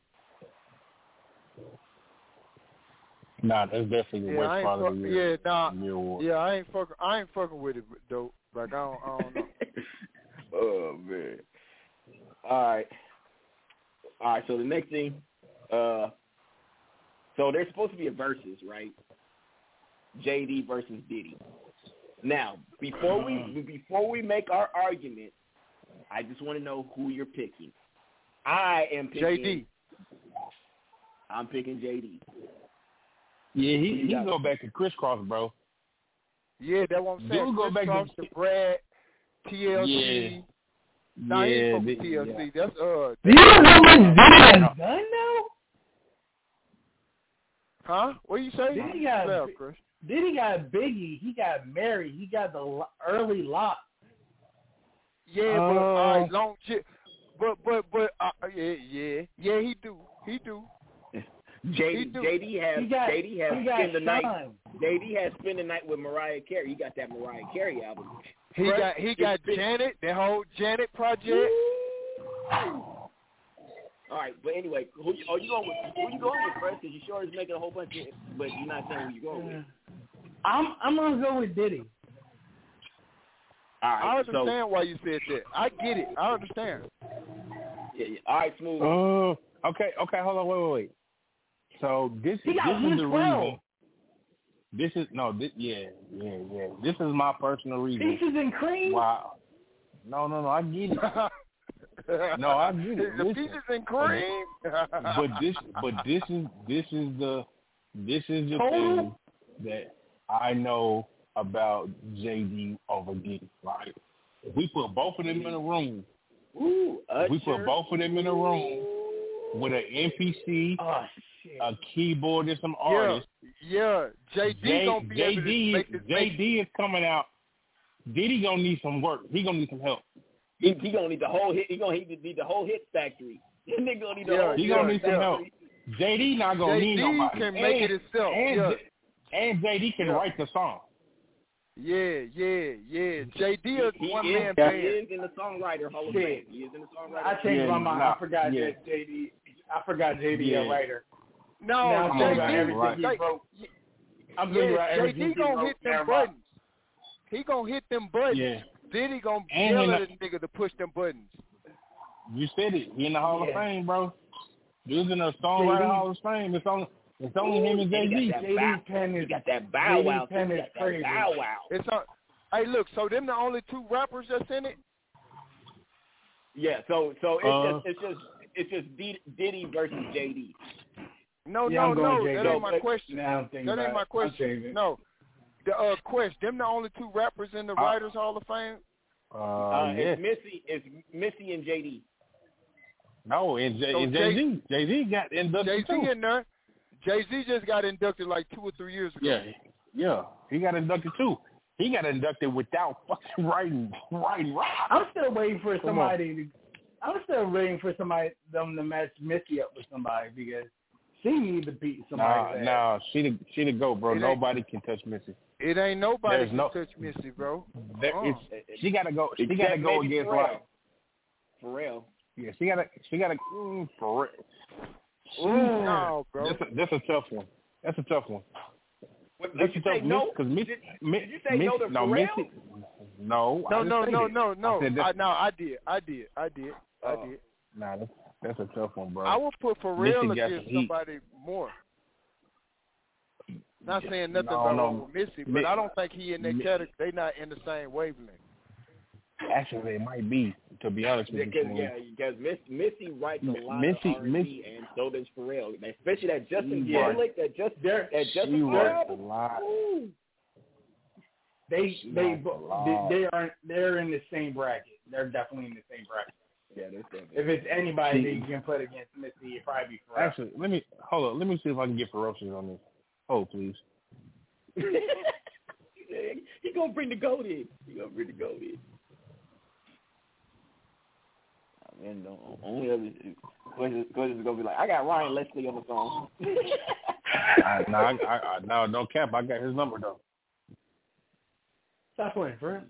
Nah, that's definitely the Yeah, I worst ain't part of fuck, the yeah, year. nah, year yeah, I ain't fucking, I ain't fucking with it though. Like I don't, I don't know. *laughs* oh man. All right. All right. So the next thing, uh, so there's supposed to be a versus, right? JD versus Diddy. Now, before we before we make our argument, I just want to know who you're picking. I am picking JD. I'm picking JD. Yeah, he You he go back to Kris Kross, bro. Yeah, that what I'm saying. Dude, go back to- Cross, Da Brat, TLC. Nah, he yeah, ain't fuck with the- TLC. That's uh. Do you know how much Diddy has done now? Huh? What you say? Diddy got Slow, Chris. he got Biggie. He got Mary. He got the early lock. Yeah, but Oh. all right, long chip. But but but uh, yeah yeah yeah he do he do. *laughs* JD, do. JD has He got- JD has he got spend the night. shine. JD has spend the night with Mariah Carey. He got that Mariah Carey album. He Chris got he is got big- Janet, the whole Janet project. All right, but anyway, who you, oh, you going with? Who you going with, Chris? Because you sure is making a whole bunch of, but you're not saying who you going with. I'm I'm gonna go with Diddy. All I understand so why you said that. I get it. I understand. yeah, yeah. all right, smooth. Oh, okay, okay, hold on, wait, wait, wait. So this He this is the well. reason. This is no, this yeah, yeah, yeah. This is my personal reason. Peaches and cream. Wow. No, no, no. I get it. *laughs* No, I get it. *laughs* The Listen. peaches and cream. but this, but this is this is the this is the thing that I know about JD over Diddy. Right? If we put both of them in a room, Ooh, we put both of them in a room with an MPC, Oh a keyboard, and some artists. yeah. JD J- gonna be able to JD, make this. make- JD is coming out. Diddy gonna need some work. He gonna need some help. He, he gonna need the whole hit. He gonna he need the whole hit factory. *laughs* That nigga gonna need the Yeah, whole. He hit gonna need some factory. help. JD not gonna need JD nobody. can make and, it himself. And, yeah. And JD can Yeah. write the song. Yeah, yeah, yeah. JD is He one is, man he band. is in the songwriter Hall of Fame. He is in the songwriter. I changed Yeah, my mind. nah, I forgot yeah. that JD. I forgot JD Yeah. a writer. No, now I'm Come thinking on, about everything right. he wrote. I'm yeah, thinking about everything JD he gonna hit them buttons. He gonna hit them buttons. Yeah. Diddy gonna And yell in at the- nigga to push them buttons. You said it. He in the Hall Yeah. of Fame, bro. Dude's in the songwriter Hall of Fame. It's only it's only him and And he JD. got JD bow- pen He is got that bow wow. pen He is got that crazy. bow wow. It's on. Hey, look. So them the only two rappers that's in it. Yeah. So so it's Uh, just it's just it's just D- Diddy versus JD. No, Yeah, no, no. That ain't my question. Now I'm thinking That ain't my question. No. The uh, quest. Them the only two rappers in the Uh, Writers Hall of Fame. Uh, Uh, yeah. It's Missy. It's Missy and JD. No, and, J- So and Jay- Jay Z. Jay Z got Jay inducted Z too. in there. Jay Z just got inducted like two or three years ago. Yeah, yeah. He got inducted too. He got inducted without *laughs* fucking writing, writing rap. I'm still waiting for Come somebody to. I'm still waiting for somebody them to match Missy up with somebody because she need to beat Nah, somebody. nah. She the she the goat, bro. It ain't- Nobody can touch Missy. It ain't nobody There's no- touch Missy, bro. There, it's, she gotta go. She Except gotta go against Pharrell. like. Pharrell. Yeah, she gotta. She gotta. Mm, for real. Mm, no, bro. That's a, that's a tough one. That's a tough one. What, did you tough say no? because Missy. Did, Mi- did you say no to Missy- no, Pharrell? Missy. No, I No, no, no, no, I no. I, no, I did, I did, I did, I Oh. did. Nah, that's, that's a tough one, bro. I would put Pharrell Missy against some somebody more. Not saying nothing No, about no. wrong with Missy, but Mi- I don't think he in that Mi- category. They not in the same wavelength. Actually, it might be. To be honest with Because you, yeah, because Miss, Missy writes a lot Missy- of R&B, Miss- and so does Pharrell. Especially that Justin She Timberlake, that just They're- that Justin writes a lot. Ooh. They She they writes a bo- lot. they they are they're in the same bracket. they're definitely in the same bracket. Yeah. If it's anybody that you can put against Missy, it'd probably be Pharrell. Actually, let me hold on. Let me see if I can get ferocious on this. Hold, please. *laughs* he gonna bring the goat in. He gonna bring the goat in. I mean, no, only other question is gonna be like, I got Ryan Leslie on the phone. *laughs* I, no, I, I, I, no, no cap. I got his number though. Stop playing, friend.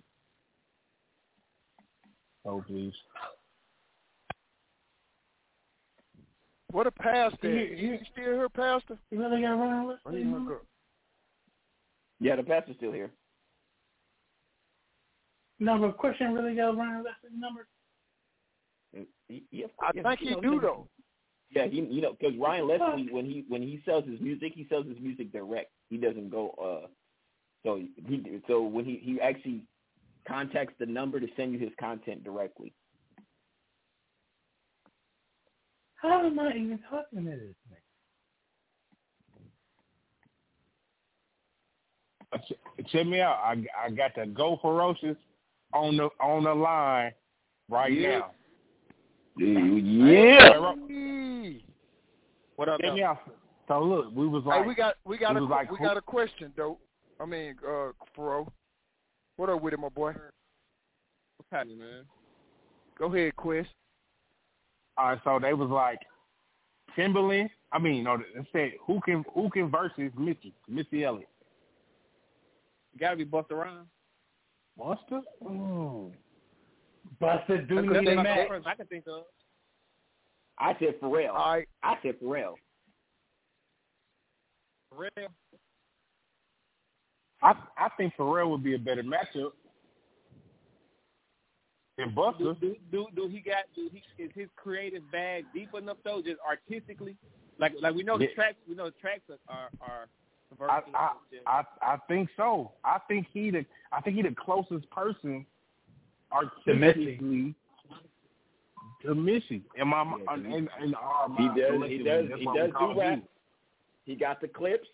Oh, please. What a pastor. You- You, you- still here, pastor? You really got Ryan Or Leslie? he hung up? yeah, the pastor's still here. No, but question really got Ryan Leslie's number? He, he, I course, think he know, do though. Yeah, he you know because Ryan Leslie when he when he sells his music he sells his music direct. He doesn't go uh so he so when he he actually contacts the number to send you his content directly. How am I even talking to this man? Check me out. I I got the Go Ferocious on the on the line right Yeah. now. Yeah. Hey, What up, Check me out. So look, we was like, Hey, we got we got it a like we got a question though. I mean, uh, Fro. What up with it, my boy? What's happening, man? Go ahead, Quest. All right. So they was like, Timbaland. I mean, no, they said who can who can versus Missy Missy Elliott. You gotta be Busta Rhymes. Busta. Mm. Busta do That's need the a only match. person I can think of. I said Pharrell. All right. I said Pharrell. For real. I I think Pharrell would be a better matchup than Do, Busta. do, do, do he got? Do he is his creative bag deep enough though? Just artistically, like like we know the Yeah. tracks. We know the tracks are are. are I. I I I think so. I think he the I think he the closest person artistically to Missy. In my Yeah, in, in, in our He mind, does. He does. He does do rap. him. He got the clips.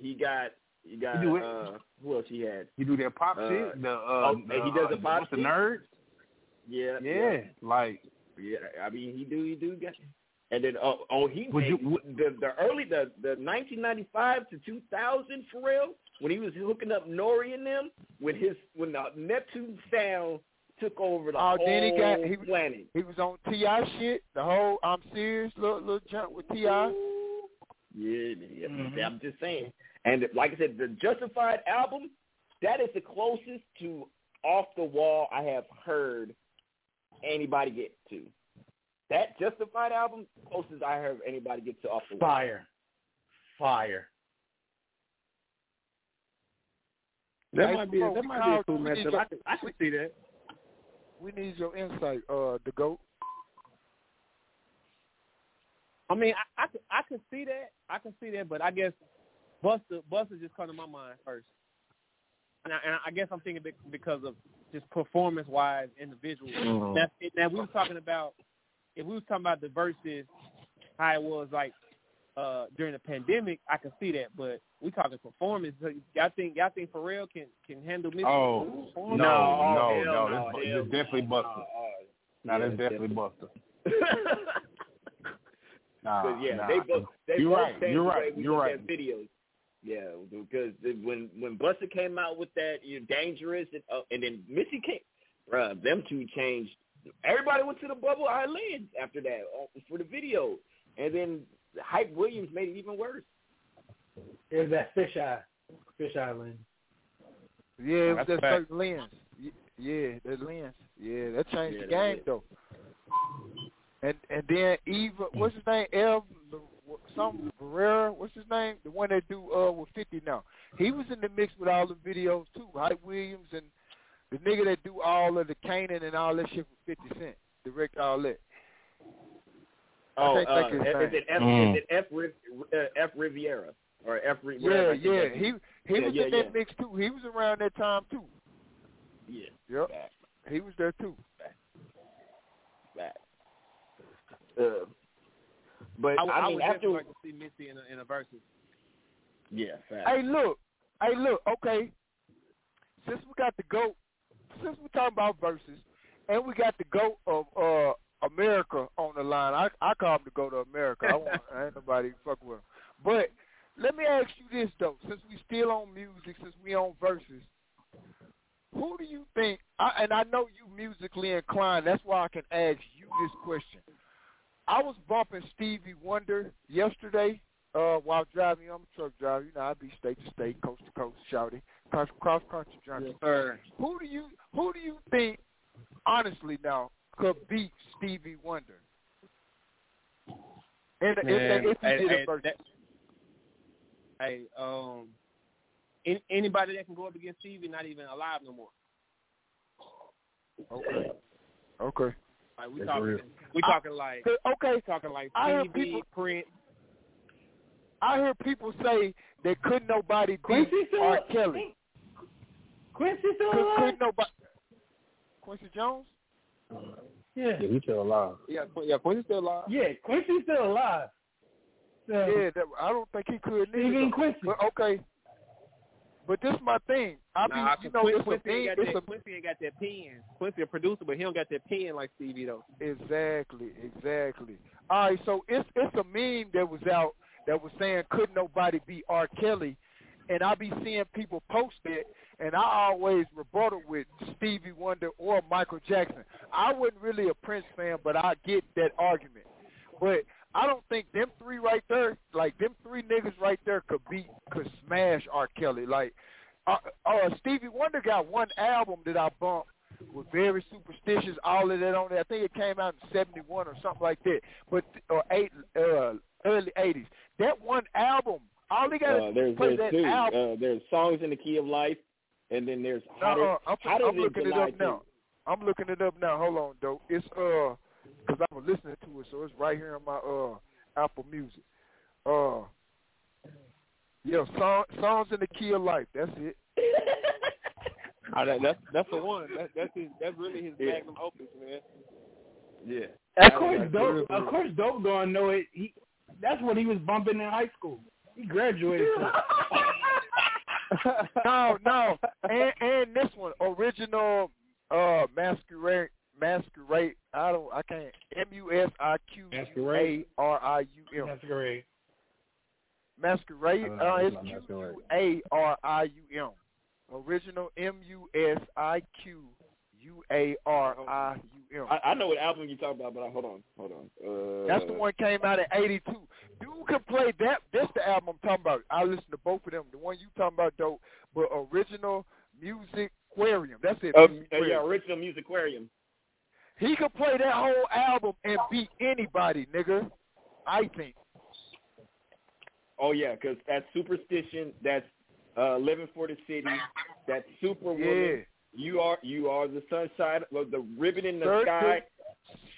He got. He got. do it. Uh, who else he had? He do that pop Uh, shit. The uh, oh, and he does the pop what's the shit? nerd. Yeah. Yeah, like Yeah, I mean he do he do get and then oh oh he Would you- the the early the the 1995 to 2000 Pharrell when he was hooking up Nori and them when his when the Neptune sound took over the Oh, whole then he got he planet. he was on T.I. shit. The whole I'm serious little little jump with Ti. Yeah, yeah Mm-hmm. I'm just saying. And like I said, the Justified album that is the closest to off the wall I have heard anybody get to. That Justified album, closest I heard anybody get to off the. Fire. Fire. That Hey, might be Fro, that we might be a cool matchup. your- I can I can see that. We need your insight, uh, the goat. I mean, I, I, can- I can see that. I can see that, but I guess Busta Busta just come to my mind first, and I, and I guess I'm thinking because of just performance wise, individual. Mhm. Now, now we were talking about if we was talking about the verses, how it was like uh during the pandemic, I can see that, but we talking performance. So y'all think y'all think Pharrell can can handle Missy? oh no Performance? no hell no, no, this, hell this definitely Busta. No, Yeah, that's *laughs* definitely Busta. Nah, But yeah, nah. they both they You're both right, you're right, you're right. videos. Yeah, because when when Busta came out with that, you know, dangerous, and, uh, and then Missy came, bruh, them two changed. Everybody went to the Bubble Islands after that uh, for the video, and then Hype Williams made it even worse. It was that fish eye. Fish eye lens. Yeah, it was That's that certain lens. Yeah, that lens. Yeah, that changed Yeah, the game though. And and then Eva, what's his name? Ev, some Barrera, what's his name? The one that do uh with Fifty now. He was in the mix with all the videos too. Hype Williams and the nigga that do all of the Kanan and all that shit for Fifty Cent, direct all that. Oh, uh, think is it F, Mm. is it F, uh, F Riviera or F? Ri- Yeah, whatever yeah. He he Yeah, was yeah, in that yeah. mix too. He was around that time too. yeah. Yep. Fact, He was there too. fact. Uh, but I, would- I, I mean, would after definitely like to see Missy in a in a versus. yeah, fact. Hey, look. Hey, look. Okay. Since we got the goat, since we talking about verses, and we got the goat of uh America on the line. I I call him the goat of America. I want I ain't nobody fuck with him. But let me ask you this though, since we still on music, since we on verses, who do you think? I, and I know you musically inclined. That's why I can ask you this question. I was bumping Stevie Wonder yesterday uh, while driving. I'm a truck driver. You know, I'd be state to state, coast to coast, shouting cross cross country journey. Yes, who do you who do you think, honestly now, could beat Stevie Wonder? And if, Man, if, if he hey, did hey, a verse. Hey, um, an- anybody that can go up against Stevie, not even alive no more. Okay. Okay. Like we That's talking, real. we I- talking like okay. talking like I heard people- Prince. I hear people say that could nobody beat Quincy still- R. Kelly. Quincy still Could, alive? could nobody? Quincy Jones? Yeah. he's still alive. Yeah, yeah, Quincy's still alive. Yeah, Quincy's still alive. So, Yeah, that, I don't think he could neither. Even though. Quincy. But okay. But this is my thing. I be, Nah, you know, Quincy, it's a Quincy, thing. ain't got It's that, a Quincy ain't got that pen. Quincy a producer, but he don't got that pen like Stevie though. Exactly, exactly. All right, so it's it's a meme that was out that was saying could nobody beat R. Kelly, and I be seeing people post it, and I always rebuttal with Stevie Wonder or Michael Jackson. I wasn't really a Prince fan, but I get that argument. But I don't think them three right there, like them three niggas right there, could beat, could smash R. Kelly. Like, uh, uh, Stevie Wonder got one album that I bumped with very superstitious, all of that on there. I think it came out in '71 or something like that, but or eight, uh, early '80s. That one album, all they got to Uh, there's play there's that two. album. Uh, there's songs in the key of life, and then there's hotter, Uh-uh, I'm, hotter I'm looking it up now. I'm looking it up now. Hold on, though. It's uh, cause I was listening to it, so it's right here in my uh Apple Music. Uh, yeah, song, songs in the key of life. That's it. *laughs* Oh, that, that's that's the one. That, that's his. That's really his Yeah. magnum opus, man. Yeah. Of course, dope. Of course, dope gonna know it. He, that's what he was bumping in high school. He graduated. from *laughs* no, no, and and this one original uh masquerade masquerade. I don't. I can't. M U S I Q U A Masquerade? R I U M. Masquerade. Masquerade. I Uh, it's about Masquerade. U A R I U M. Original M U S I Q U A R I U M. I, I know what album you're talking about, but I, hold on, hold on. Uh, That's the one came out in '82. Dude can play that. That's the album I'm talking about. I listen to both of them. The one you talking about, dope, but original music aquarium. That's it. Uh, uh, yeah, original Musiquarium. He could play that whole album and beat anybody, nigga. I think. Oh yeah, 'cause that's superstition. That's uh, living for the city. That's superwoman. Yeah. You are you are the sunshine, the ribbon in the Third sky.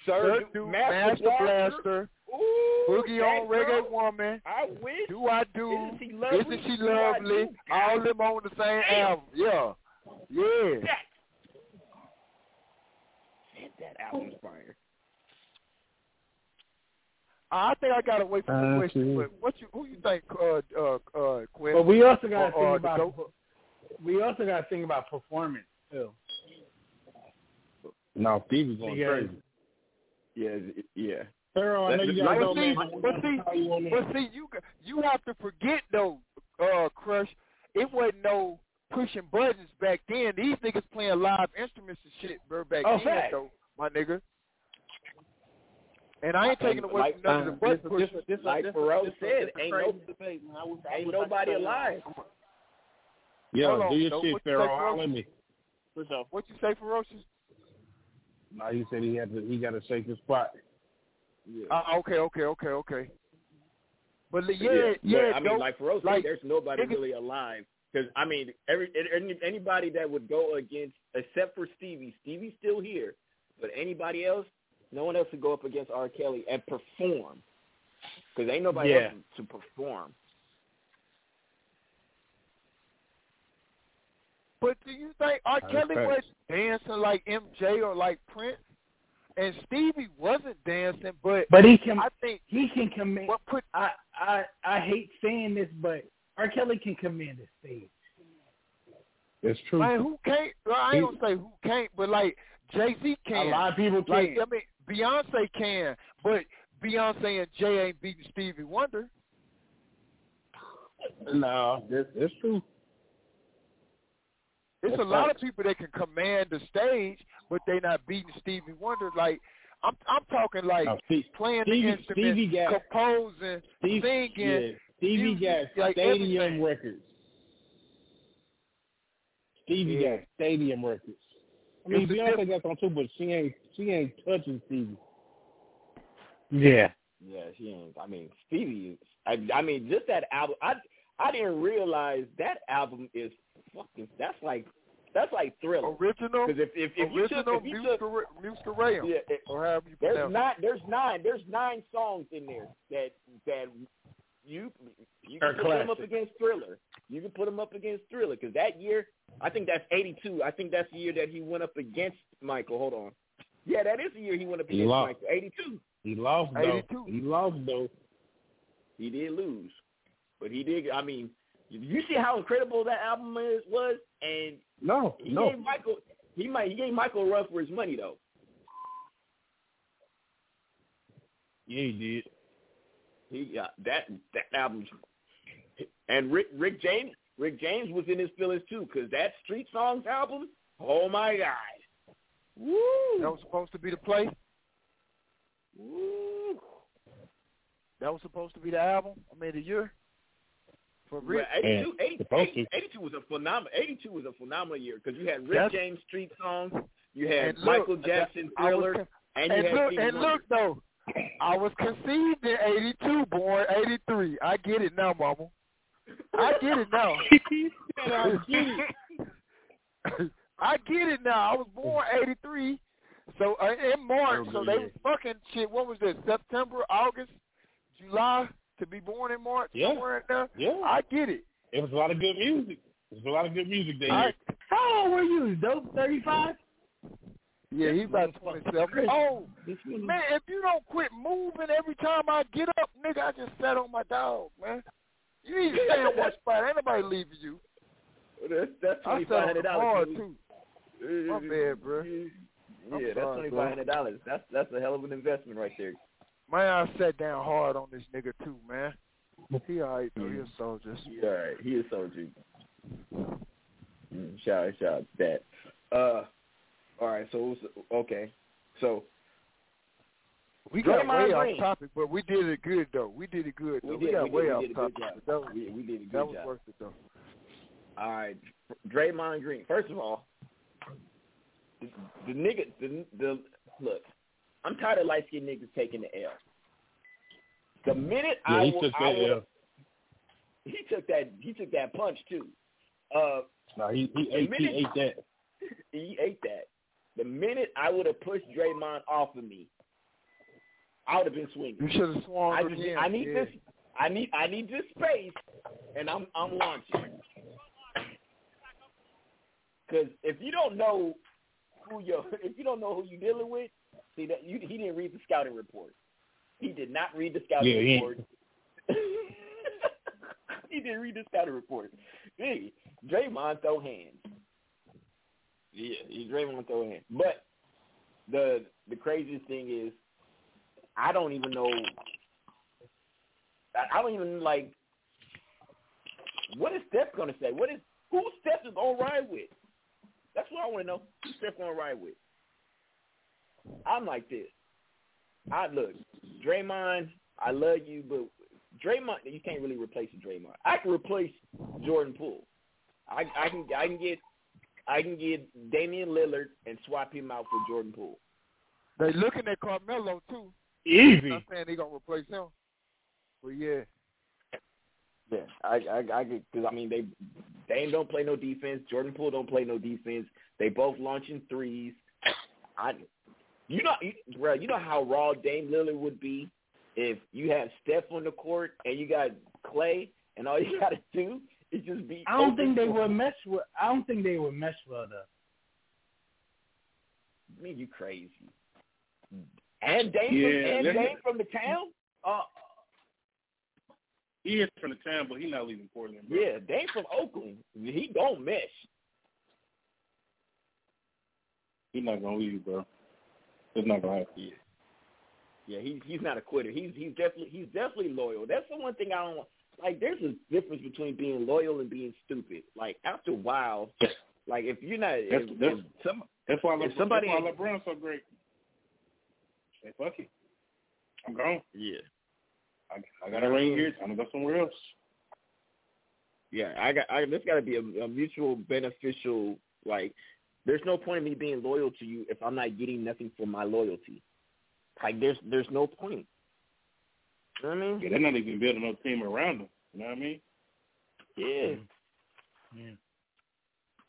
Sir, dude, Master, Master Blaster. Ooh, Boogie on Reggae girl. Woman. I wish. Do I do? Isn't she lovely? Isn't she lovely? All them on the same album. Yeah. Yeah. That, that album's fire. I think I gotta wait for the Uh, question. see. But what you who you think, uh, uh, uh, Quinn? But we also got to Or- or think the about. goat? We also got to think about performance too. No, Stevie's going Yeah. crazy. Yeah, yeah. Pharaoh, I know you got But no see, man. but see, you but see, you you have to forget though, uh, Crush. It wasn't no pushing buttons back then. These niggas playing live instruments and shit, bro. Back Oh, then, fact. though, my nigga. And I ain't taking away Like, from none of the this- pushing. this- this- like this- Pharrell this- said, this ain't no- debate, man. I wish- I Ain't I nobody say that. alive. Yo, on, do your though. shit, What you Pharaoh. say, Holler at me. For sure. What you say, ferocious? No, he said he had to. He got to shake the spot. Yeah. Uh, okay, okay, okay, okay. But li- yeah, yeah, yeah, But, I mean, like ferocious, like, there's nobody niggas- really alive. Because I mean, every anybody that would go against, except for Stevie, Stevie's still here, but anybody else, no one else would go up against R. Kelly and perform. Because ain't nobody Yeah. else to perform. But do you think R. Kelly was dancing like MJ or like Prince? And Stevie wasn't dancing, but But he can. I think He can command. what put I I I hate saying this, but R. Kelly can command the stage. It's true. man who can't? Well, I ain't gonna say who can't, but like Jay Z can. A lot of people can. Like, I mean, Beyonce can, but Beyonce and Jay ain't beating Stevie Wonder. No, that's, that's true. There's That's a lot of people that can command the stage, but they not beating Stevie Wonder. Like I'm, I'm talking like No, Steve- playing Stevie- the instrument, Stevie got- composing, Steve, singing. yeah, Stevie music, got like stadium everything. records. Stevie Yeah. got stadium records. I mean, It's a Beyonce got some too, but she ain't she ain't touching Stevie. Yeah. Yeah, she ain't. I mean, Stevie. I, I mean, just that album. I I didn't realize that album is fucking. That's like that's like Thriller. Original, Because if if, if you took if you Musa took, Ra- Ram, yeah, it- or however you there's pronounce nine there's nine there's nine songs in there that that you you can put him up against Thriller. You can put him up against Thriller because that year I think that's '82. I think that's the year that he went up against Michael. Hold on. Yeah, that is the year he went up against lost. Michael. '82. He lost though. 82. He lost though. He did lose, but he did. I mean, you see how incredible that album is, was, and No, he no. gave Michael. He might. He gave Michael a run for his money though. Yeah, he did. He uh, that that album, and Rick Rick James Rick James was in his feelings too, because that Street Songs album. Oh my God! Woo! That was supposed to be the play. Woo! That was supposed to be the album. I mean, the year for But Rick. 82, 80, 80, 82 was a phenomenal. 82 was a phenomenal year because you had Rick That's- James Street Songs, you had And look, Michael Jackson Thriller, con- and you and had look, Stevie and look though, I was conceived in '82, born '83. I get it now, Mama. I get it now. *laughs* I get it. *laughs* I get it now. I was born '83, so uh, in March. Oh, So they was fucking shit. What was this? September, August, July to be born in March. Yeah. Somewhere in there. Yeah. I get it. It was a lot of good music. It was a lot of good music that I. How old were you? Dope 35? Yeah, he's about 27. Oh, man, if you don't quit moving every time I get up, nigga, I just sat on my dog, man. You need to stay in one *laughs* spot. Ain't nobody leaving you. That's that's I sat on the hard, dollars. too. My bad, bro. I'm Yeah, that's sorry, twenty bro. five hundred dollars. That's that's a hell of an investment right there. Man, I sat down hard on this nigga, too, man. He alright, though. He a soldier. He all right. He is soldier. Mm, shout out, shout out that. Uh, all right. So it was, okay. So We got Draymond way Green. off topic, but we did it good, though. We did it good, though. we We, got we way did, off we did a topic. good job. but That was, we, we did a good that was worth it, though. All right, Draymond Green. First of all, the, the nigga, the the look. I'm tired of light skinned niggas taking the L. The minute Yeah, I, he took I that wa- L. *laughs* he took that he took that punch too. Uh, No, he he The ate, he ate that. *laughs* he ate that. The minute I would have pushed Draymond off of me, I would have been swinging. You should have swung I, just, again. I need yeah. this. I need I need this space, and I'm I'm launching. Because *laughs* if you don't know who you if you don't know who you're dealing with, see that you, he didn't read the scouting report. He did not read the scouting Yeah, he- report. *laughs* he didn't read the scouting report. Hey, Draymond throw hands. Yeah, Draymond throw hands. But the the craziest thing is, I don't even know. I, I don't even like. What is Steph gonna say? What is who Steph is gonna ride with? That's what I want to know. Who Steph gonna ride with? I'm like this. I look, Draymond. I love you, but Draymond, you can't really replace Draymond. I can replace Jordan Poole. I, I can I can get I can get Damian Lillard and swap him out for Jordan Poole. They looking at Carmelo, too. Easy. I'm saying they going to replace him. But, yeah. Yeah, I I I because I mean they Dame don't play no defense. Jordan Poole don't play no defense. They both launching threes. I you know you, bro, you know how raw Dame Lillard would be if you have Steph on the court and you got Klay and all you *laughs* got to do is just be. I don't open think they would mesh with. I don't think they would mesh well though. I mean, you crazy. And Dame Yeah, from, and Dame from the town. Uh, He is from the town, but he's not leaving Portland. Bro. yeah, Dame from Oakland. He don't mesh. He's not gonna leave, bro. It's not gonna happen. Yeah. Yeah, he's he's not a quitter. He's he's definitely he's definitely loyal. That's the one thing I don't like. There's a difference between being loyal and being stupid. Like after a while, like if you're not, That's, if, that's, if some, that's why if Le- somebody that's why LeBron's so great. Say fuck it. I'm gone. Yeah. I, I got a ring here. I'm gonna go somewhere else. Yeah, I got. I, there's got to be a, a mutual beneficial. Like, there's no point in me being loyal to you if I'm not getting nothing for my loyalty. Like, there's there's no point. You know what I mean? Yeah, they're not even building no team around him. You know what I mean? Yeah. Yeah.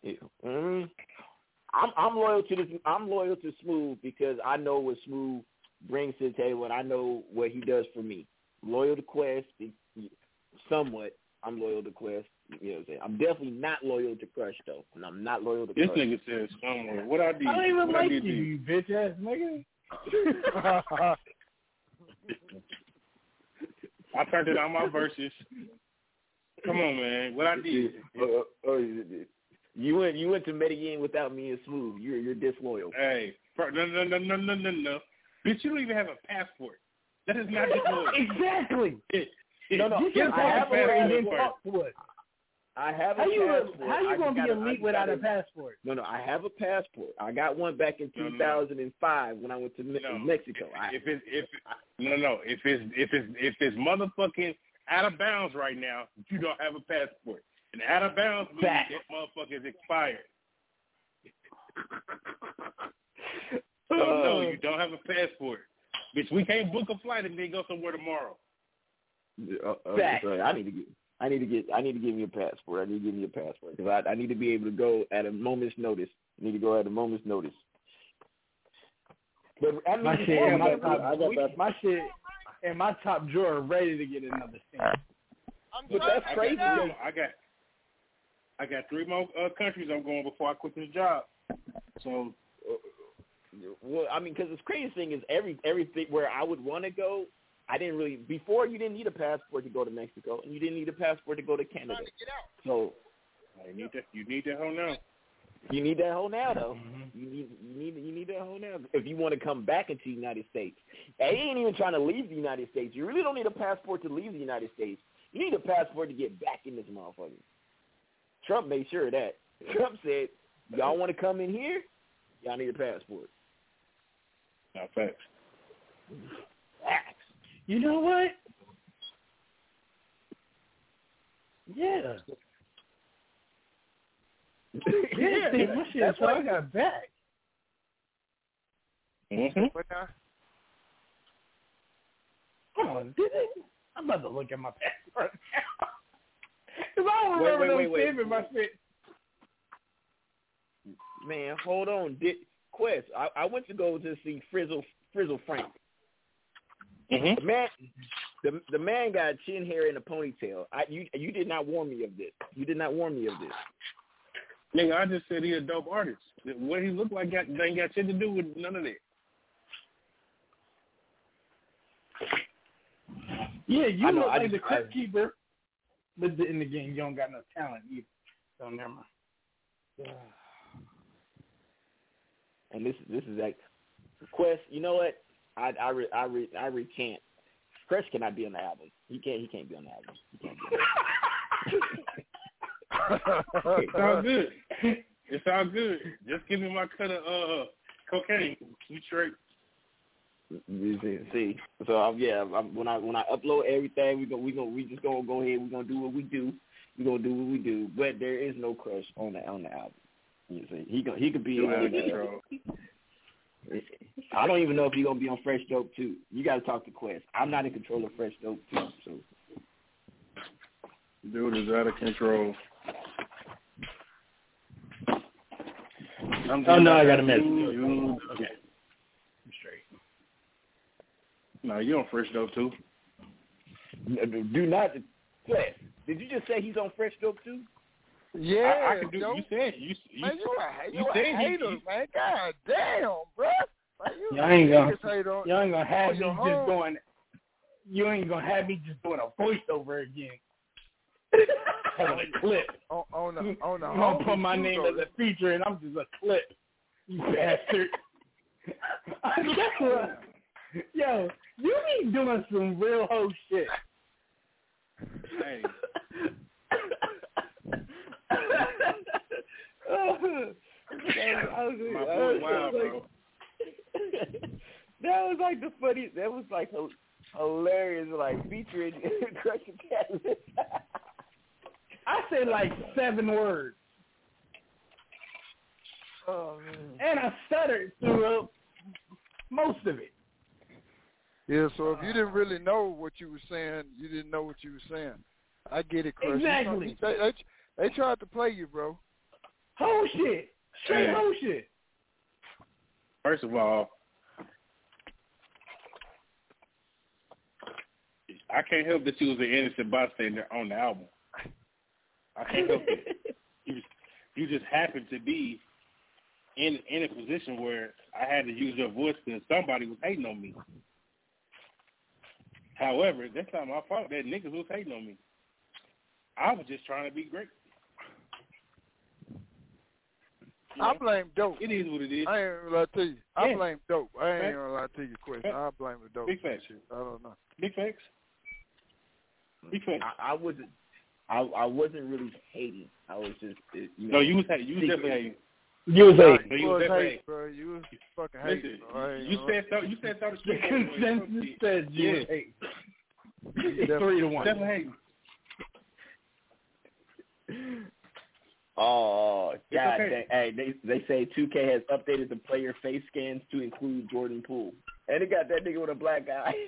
Yeah. Mm. I'm I'm loyal to this. I'm loyal to Smooth because I know what Smooth brings to the table, and I know what he does for me. Loyal to Quest, somewhat. I'm loyal to Quest. You know what I'm saying? I'm definitely not loyal to Crush though, and I'm not loyal to This Crush. nigga says somewhere. What I did? I don't even what I like did you, you bitch ass nigga. *laughs* *laughs* *laughs* I turned it on my verses. Come on, man. What I did? Uh, uh, you went you went to Medellin without me and Smooth. You're you're disloyal. Hey, no, no, no, no, no, no, no. Bitch, you don't even have a passport. That is not disloyal. *laughs* exactly. No, no. You can I have a passport and then talk to us. I have a How you passport. how you gonna be gotta- elite just without a gotta- passport? No, no. I have a passport. I got one back in No, no, no. 2005 when I went to No. Mexico. I, If it's if no no if it's if it's if it's motherfucking out of bounds right now, you don't have a passport. And out of bounds means that motherfucker is expired. *laughs* So Uh. no, you don't have a passport. Bitch, we can't book a flight and then go somewhere tomorrow. Uh, uh, sorry, I need to get. I need to get. I need to give me a passport. I need to give me a passport because I, I need to be able to go at a moment's notice. I need to go at a moment's notice. But I mean, My shit, before my top, I got that- my shit, in my top drawer, ready to get another stamp. But that's I crazy. got, though. I got I got three more uh, countries I'm going before I quit this job. So Well, I mean, because the crazy thing is every everything where I would want to go, I didn't really. Before you didn't need a passport to go to Mexico, and you didn't need a passport to go to Canada. So you need that you need that whole now. you need that whole now, though. Mm-hmm. You need you need you need that whole now if you want to come back into the United States. They ain't even trying to leave the United States. You really don't need a passport to leave the United States. You need a passport to get back in this motherfucker. Trump made sure of that. Trump said, "Y'all want to come in here? Y'all need a passport." Not facts. You know what? Yeah. *laughs* Yeah, Yeah, my shit that's so I got back. Mm-hmm. Now, Come on, did it? I'm about to look at my passport now. *laughs* Because I don't Wait, remember wait, them wait, wait. saving my shit. Man, hold on. Did Quest? I, I went to go to see Frizzle Frizzle Frank. Mm-hmm. The man, the the man got chin hair and a ponytail. I you you did not warn me of this. You did not warn me of this. Nigga, I just said he a dope artist. What he look like got ain't got shit to do with none of that. Yeah, you know, look I like just- the crypt I- keeper, but in the game you don't got no talent either. So never mind. Yeah. *sighs* And this this is like Quest. You know what? I I re, I re, I recant. Chris cannot be on the album. He can't he can't be on the album. He can't be It's all good. It's all good. Just give me my cut of uh cocaine. You straight. You see, see. So um, yeah, I'm, when I when I upload everything, we go we go we just gonna go ahead. We're gonna do what we do. We're gonna do what we do. But there is no crush on the on the album. You see, he go, he could be. You out on of the- control. I don't even know if he's gonna be on Fresh Dope too. You got to talk to Quest. I'm not in control of Fresh Dope too. So Dude is out of control. I'm Oh, no, I got a message. You- Okay. I'm straight. No, you on fresh dope too. do not Quest. Did you just say he's on Fresh Dope too? Yeah, I, I can do. yo. You said you. you man, you a, you you said he- hater, he- man. God damn, bro. Like, you Y'all ain't gonna, niggas hate on- y'all ain't gonna have me your just home. going. You ain't gonna have me just doing a voiceover again. *laughs* Have a clip. on, on the on the I'm gonna put my name as a feature, and I'm just a clip. You bastard. *laughs* Yo, you be doing some real hoe shit. Hey. *laughs* was, My boy was wild, like, bro. *laughs* that was like the funny. That was like h- hilarious. Like featuring *laughs* Crushing Catalyst. I say like seven words, oh man. and I stuttered through most of it. Yeah, so if you didn't really know what you were saying, you didn't know what you were saying. I get it, Crush. You know, Exactly. They, they, they tried to play you, bro. Whole shit, straight Yeah. shit. First of all, I can't help that you was an innocent bystander on the album. I can't help it. *laughs* You just, you just happened to be in in a position where I had to use your voice because somebody was hating on me. However, that's not my fault. That niggas was hating on me. I was just trying to be great. I blame dope. It is what it is. I ain't gonna lie to you. I Yeah. blame dope. I ain't Fact. gonna lie to you, question. I blame the dope. Big facts. I don't know. Big facts. Big facts. I, I wasn't. I I wasn't really hating. I was just. uh, You know, No, you was hating. You was definitely hating. You was Nah, a No, you you was was hating, bro. You was fucking Listen, hating. bro. I ain't you gonna said so. You said so. the consensus says you Yeah. was eight. Yeah. Three to one. Definitely hating. Oh, It's God okay. dang. Hey, they they say 2K has updated the player face scans to include Jordan Poole, and it got that nigga with a black eye. *laughs*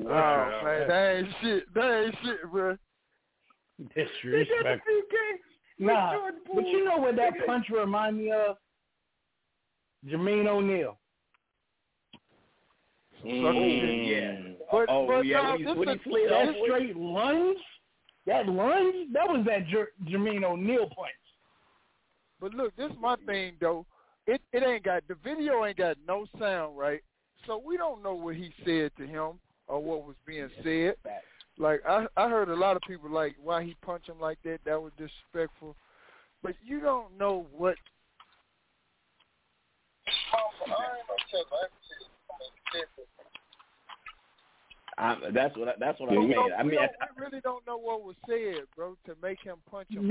Oh man, that ain't shit. That ain't shit, bro. Disrespect. 2K. Nah, Jordan but you know what that punch remind me of? Jermaine O'Neal. Mm. yeah. But, Oh, but yeah, nah, when he- this when he is- slid That off- straight lunge, that lunge, that was that Jer- Jermaine O'Neal punch. But look, this is my thing though. It it ain't got the video ain't got no sound, right? So we don't know what he said to him or what was being said. Like I I heard a lot of people like why he punched him like that. That was disrespectful. But you don't know what. I, that's what I, that's what I'm saying. I mean, we really don't know what was said, bro, to make him punch him.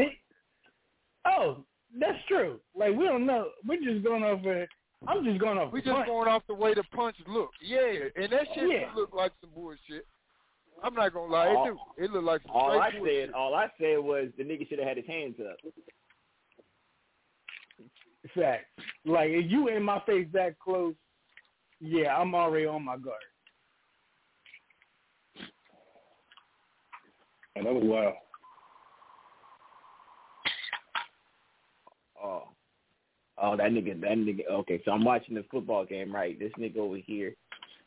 Oh, that's true. Like we don't know. We're just going over. I'm just going off. We're just punch. going off the way the punch look. Yeah, and that shit Yeah. look like some bullshit. I'm not gonna lie, All- it do. It look like some all I bullshit. said, all I said was the nigga should have had his hands up. Fact. Like if you in my face that close, yeah, I'm already on my guard. That was wild. Oh, oh, that nigga, that nigga. Okay, so I'm watching the football game, right? This nigga over here.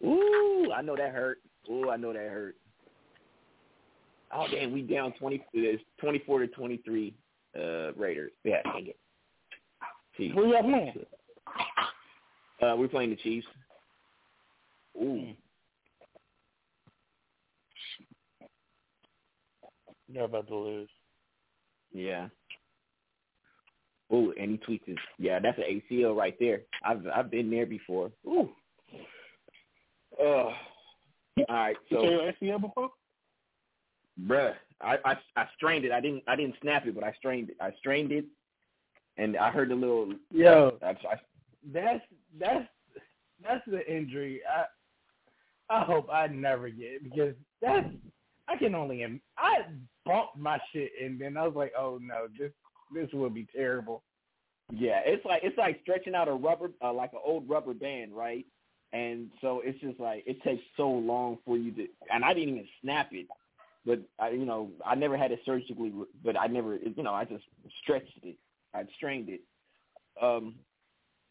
Ooh, I know that hurt. Ooh, I know that hurt. Oh damn, we down twenty. It's twenty four to twenty three. Uh, Raiders. Yeah, dang it. Chiefs. Who y'all playing? Uh, we're playing the Chiefs. Ooh. You're about to lose. Yeah. Ooh, and he tweets his. Yeah, that's an ACL right there. I've I've been there before. Ooh. Uh, all right, so saw your ACL before? bruh, I, I I strained it. I didn't I didn't snap it, but I strained it. I strained it, and I heard the little. Yo, I, I, that's that's that's the injury. I I hope I never get because that's I can only im- I bumped my shit and then I was like, oh no, this this will be terrible. yeah, it's like it's like stretching out a rubber, uh, like an old rubber band, right? And so it's just like it takes so long for you to, and I didn't even snap it, but I, you know, I never had it surgically, but I never, you know, I just stretched it, I strained it. Um,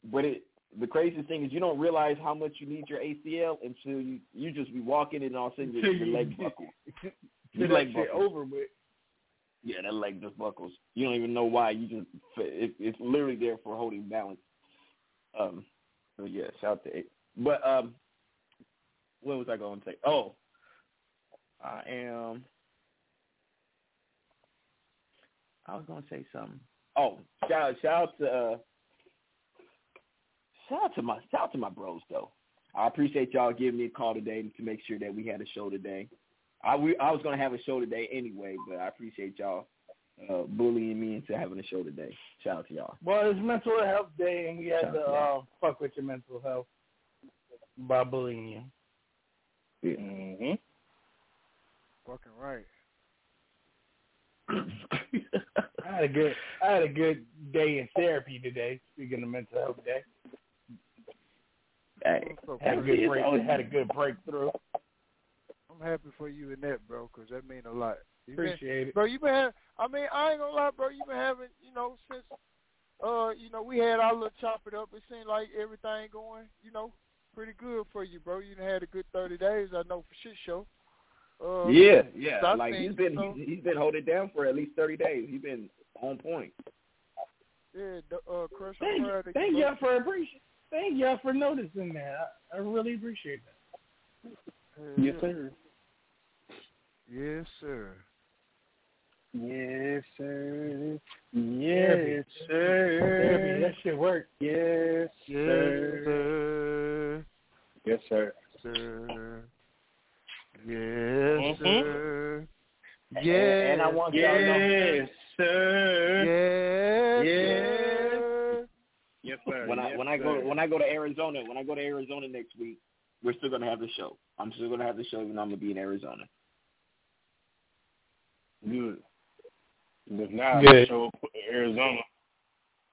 but it, the craziest thing is you don't realize how much you need your ACL until you you just be walking and all of a sudden your, your leg *laughs* buckles. Your leg buckles. over with. Yeah, that leg just buckles. You don't even know why. You just it, it's literally there for holding balance. Um, so yeah, shout out to it. But um, what was I going to say? Oh, I am. I was going to say something. Oh, shout shout out to uh, shout out to my shout out to my bros though. I appreciate y'all giving me a call today to make sure that we had a show today. I we, I was gonna have a show today anyway, but I appreciate y'all uh, bullying me into having a show today. Shout out to y'all. Well, it's Mental Health Day, and we had Shout to out uh, fuck with your mental health by bullying you. Yeah. Mm-hmm. Fucking right. *laughs* I had a good I had a good day in therapy today. Speaking of mental health day, Hey, had a good break. always Had a good breakthrough. I'm happy for you in that, bro, because that mean a lot. You Appreciate been, it. bro. You been, have, I mean, I ain't gonna lie, bro. You been having, you know, since, uh, you know, we had our little chop it up. It seemed like everything going, you know, pretty good for you, bro. You done had a good thirty days, I know for shit show. Uh, yeah, yeah. since I Like seen he's you, been so- he's, he's been holding down for at least thirty days. He's been on point. Yeah, the, uh, Crush, Thank, proud thank y'all for appreciate. Thank y'all for noticing that. I, I really appreciate that. Yes, mm-hmm. sir. Yes, sir. Yes, sir. Therapy. Yes, Therapy, sir. that shit worked. Yes, Yes, sir. sir. Yes, sir. Mm-hmm. Sir. Yes, sir. Yes. and I want y'all to know. Yes, sir. Yes. Yes. Sir. Yes, sir. When I Yes, when I go to, when I go to Arizona, when I go to Arizona next week, we're still gonna have the show. I'm still gonna have the show, even though I'm gonna be in Arizona. Good. Because now Good. Show up in Arizona.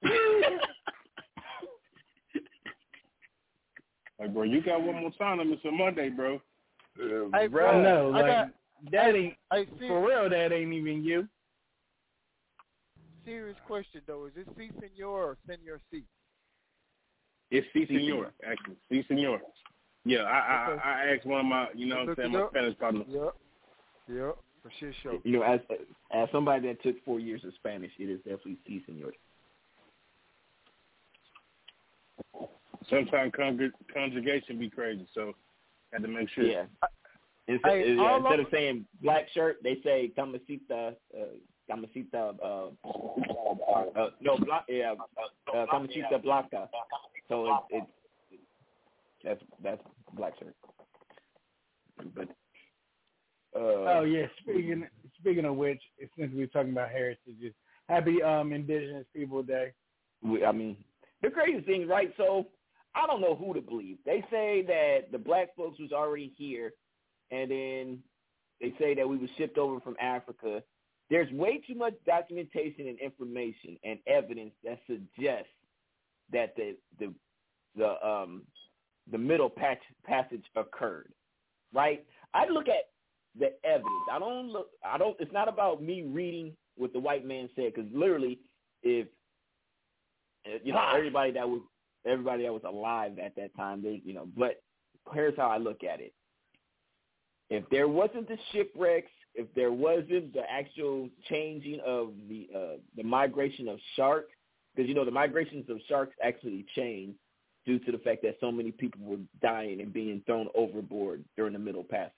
*laughs* Like, bro, you got one more time. It's a Monday, bro. Hey, I bro, know, I like got that ain't hey, see, for real. That ain't even you. serious question though. Is it C Senor or Senor C? It's C Senor, actually. C Senor. Yeah, I, Okay. I I asked one of my, you know what I'm saying, my up. Spanish partners. Yep. Yep. For sure, show. You know, as as somebody that took four years of Spanish, it is definitely sí, señor. Sometimes conjug- conjugation be crazy, so had to make sure. Yeah. Instead, Hey, yeah, instead of- of saying black shirt, they say camisita, uh, camisita, uh, uh, no, bla- yeah, uh, uh, camisita blanca. So it's, it's that's that's black shirt. But uh, Oh yeah. Speaking speaking of which, since we're talking about heritages, happy um Indigenous People Day. we, I mean, the crazy thing, right? So I don't know who to believe. They say that the black folks was already here, and then they say that we were shipped over from Africa. There's way too much documentation and information and evidence that suggests that the the the um the middle patch passage occurred. Right? I look at the evidence. I don't look. I don't. It's not about me reading what the white man said because literally, if you know everybody that was everybody that was alive at that time, they you know. But here's how I look at it: if there wasn't the shipwrecks, if there wasn't the actual changing of the uh, the migration of sharks, because you know the migrations of sharks actually changed due to the fact that so many people were dying and being thrown overboard during the Middle Passage,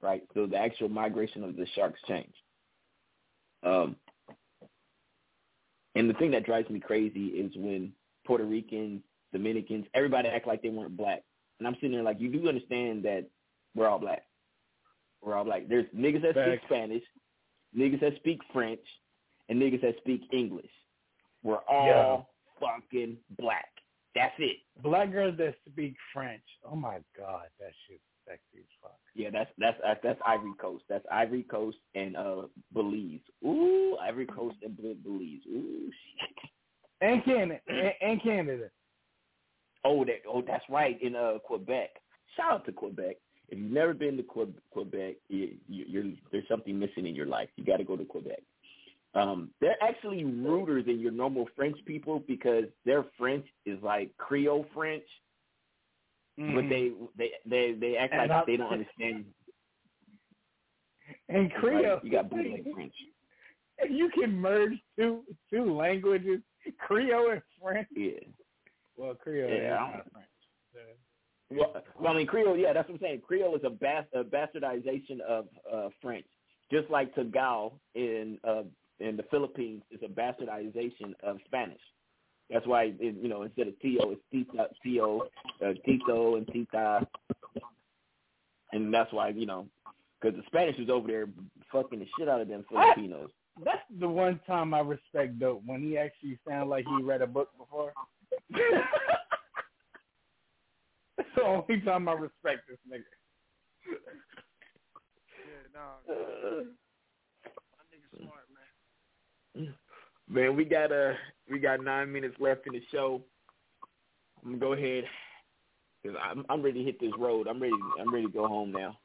right? So the actual migration of the sharks changed. Um, and the thing that drives me crazy is when Puerto Ricans, Dominicans, everybody act like they weren't black. And I'm sitting there like, you do understand that we're all black. We're all black. There's niggas that speak Spanish, niggas that speak French, and niggas that speak English. We're all Yeah. fucking black. That's it. Black girls that speak French. Oh my god, that shit's sexy as fuck. Yeah, that's that's that's, that's Ivory Coast. That's Ivory Coast and uh Belize. Ooh, Ivory Coast and Belize. Ooh, shit. And Canada. and, and Canada. Oh, that oh that's right in uh Quebec. Shout out to Quebec. If you've never been to Que- Quebec, you, you, you're there's something missing in your life. You got to go to Quebec. Um, they're actually ruder than your normal French people because their French is like Creole French, but they they they they act And like they don't understand. And Creole. like you got bootleg French. If you can merge two two languages, Creole and French. Yeah. Well, Creole Yeah, is French. Well, well, I mean, Creole, yeah, that's what I'm saying. Creole is a, bas- a bastardization of uh, French, just like Tagalog in uh, in the Philippines is a bastardization of Spanish. That's why it, you know instead of Tio, it's Tita, Tio, uh, Tito, and Tita, and that's why you know because the Spanish was over there fucking the shit out of them Filipinos. That's the one time I respect Dope when he actually sounded like he read a book before. That's the only time I respect this nigga. Yeah, nah. My nigga smart, *clears throat* man. We got uh we got nine minutes left in the show. I'm gonna go ahead because I'm I'm ready to hit this road. I'm ready. I'm ready to go home now.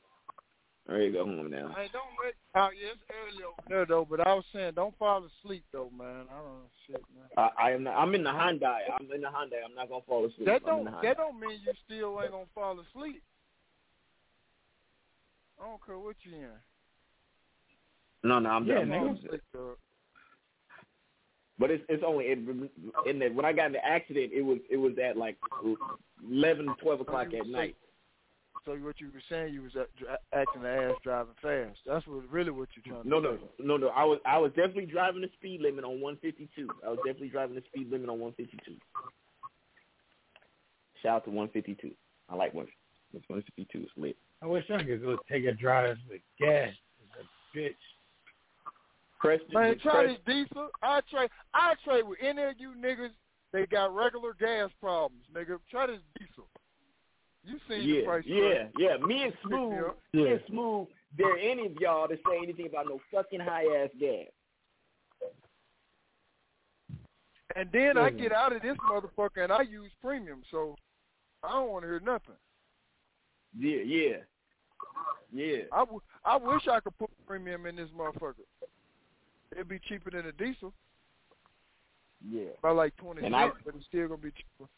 I'm ready to go home now. Hey, don't wait. Oh, yeah, it's early over there though. But I was saying, don't fall asleep though, man. I don't know shit, man. I, I am. Not, I'm in the Hyundai. I'm in the Hyundai. I'm not gonna fall asleep. That don't that don't mean you still ain't gonna fall asleep. I don't care what you in. No, no, I'm yeah, I'm- nigga. I'm- Asleep, dog. But it's it's only it, in the when I got in the accident, it was it was at like eleven, twelve o'clock at night. So what you were saying, you was uh, at, acting the ass driving fast. That's what really what you're trying to No, say. no, no, no. I was I was definitely driving the speed limit on 152. I was definitely driving the speed limit on 152. Shout out to 152. I like 1. 152 is lit. I wish I could go take a drive with gas. A bitch. Preston, Man, try this diesel. I trade. I trade with any of you niggas. They got regular gas problems, nigga. Try this diesel. You seen the Yeah, price? yeah, yeah. Me and Pick me Smooth, up. me and Smooth. There any of y'all to say anything about no fucking high ass gas? And then I get out of this motherfucker and I use premium, so I don't want to hear nothing. Yeah, yeah, yeah. I, w- I wish I could put premium in this motherfucker. It'd be cheaper than a diesel Yeah. by like twenty And cents, I- but it's still gonna be cheaper.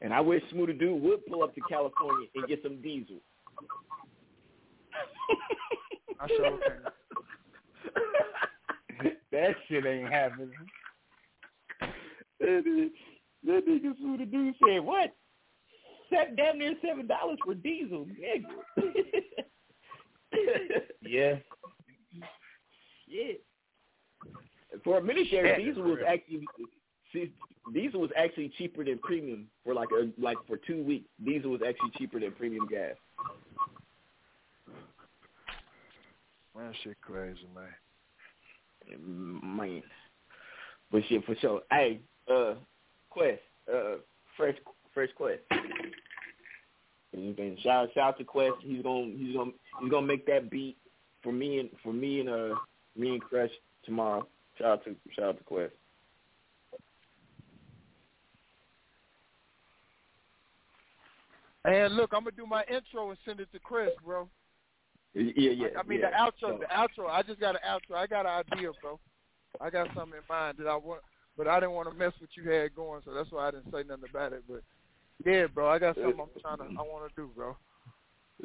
And I wish Smooth Dude would pull up to California and get some diesel. I sure can. *laughs* that shit ain't happening. that nigga- that nigga Smooth Dude said, "What? Set damn near seven dollars for diesel, nigga." *laughs* Yeah. Shit. For a minute there, Shit. diesel was actually see, diesel was actually cheaper than premium for like a like for two weeks. Diesel was actually cheaper than premium gas. Man, shit crazy, man. Man, but shit for sure. Hey, uh, Quest, uh, fresh, fresh Quest. Been shout shout out to Quest. He's gonna he's gonna he's gonna make that beat for me and for me and uh me and Crush tomorrow. Shout out to shout out to Quest. And look, I'm gonna do my intro and send it to Chris, bro. Yeah, yeah. I mean yeah. the outro, the outro. I just got an outro. I got an idea, bro. I got something in mind that I want, but I didn't want to mess what you had going, so that's why I didn't say nothing about it. But yeah, bro, I got something I'm trying to, I want to do, bro.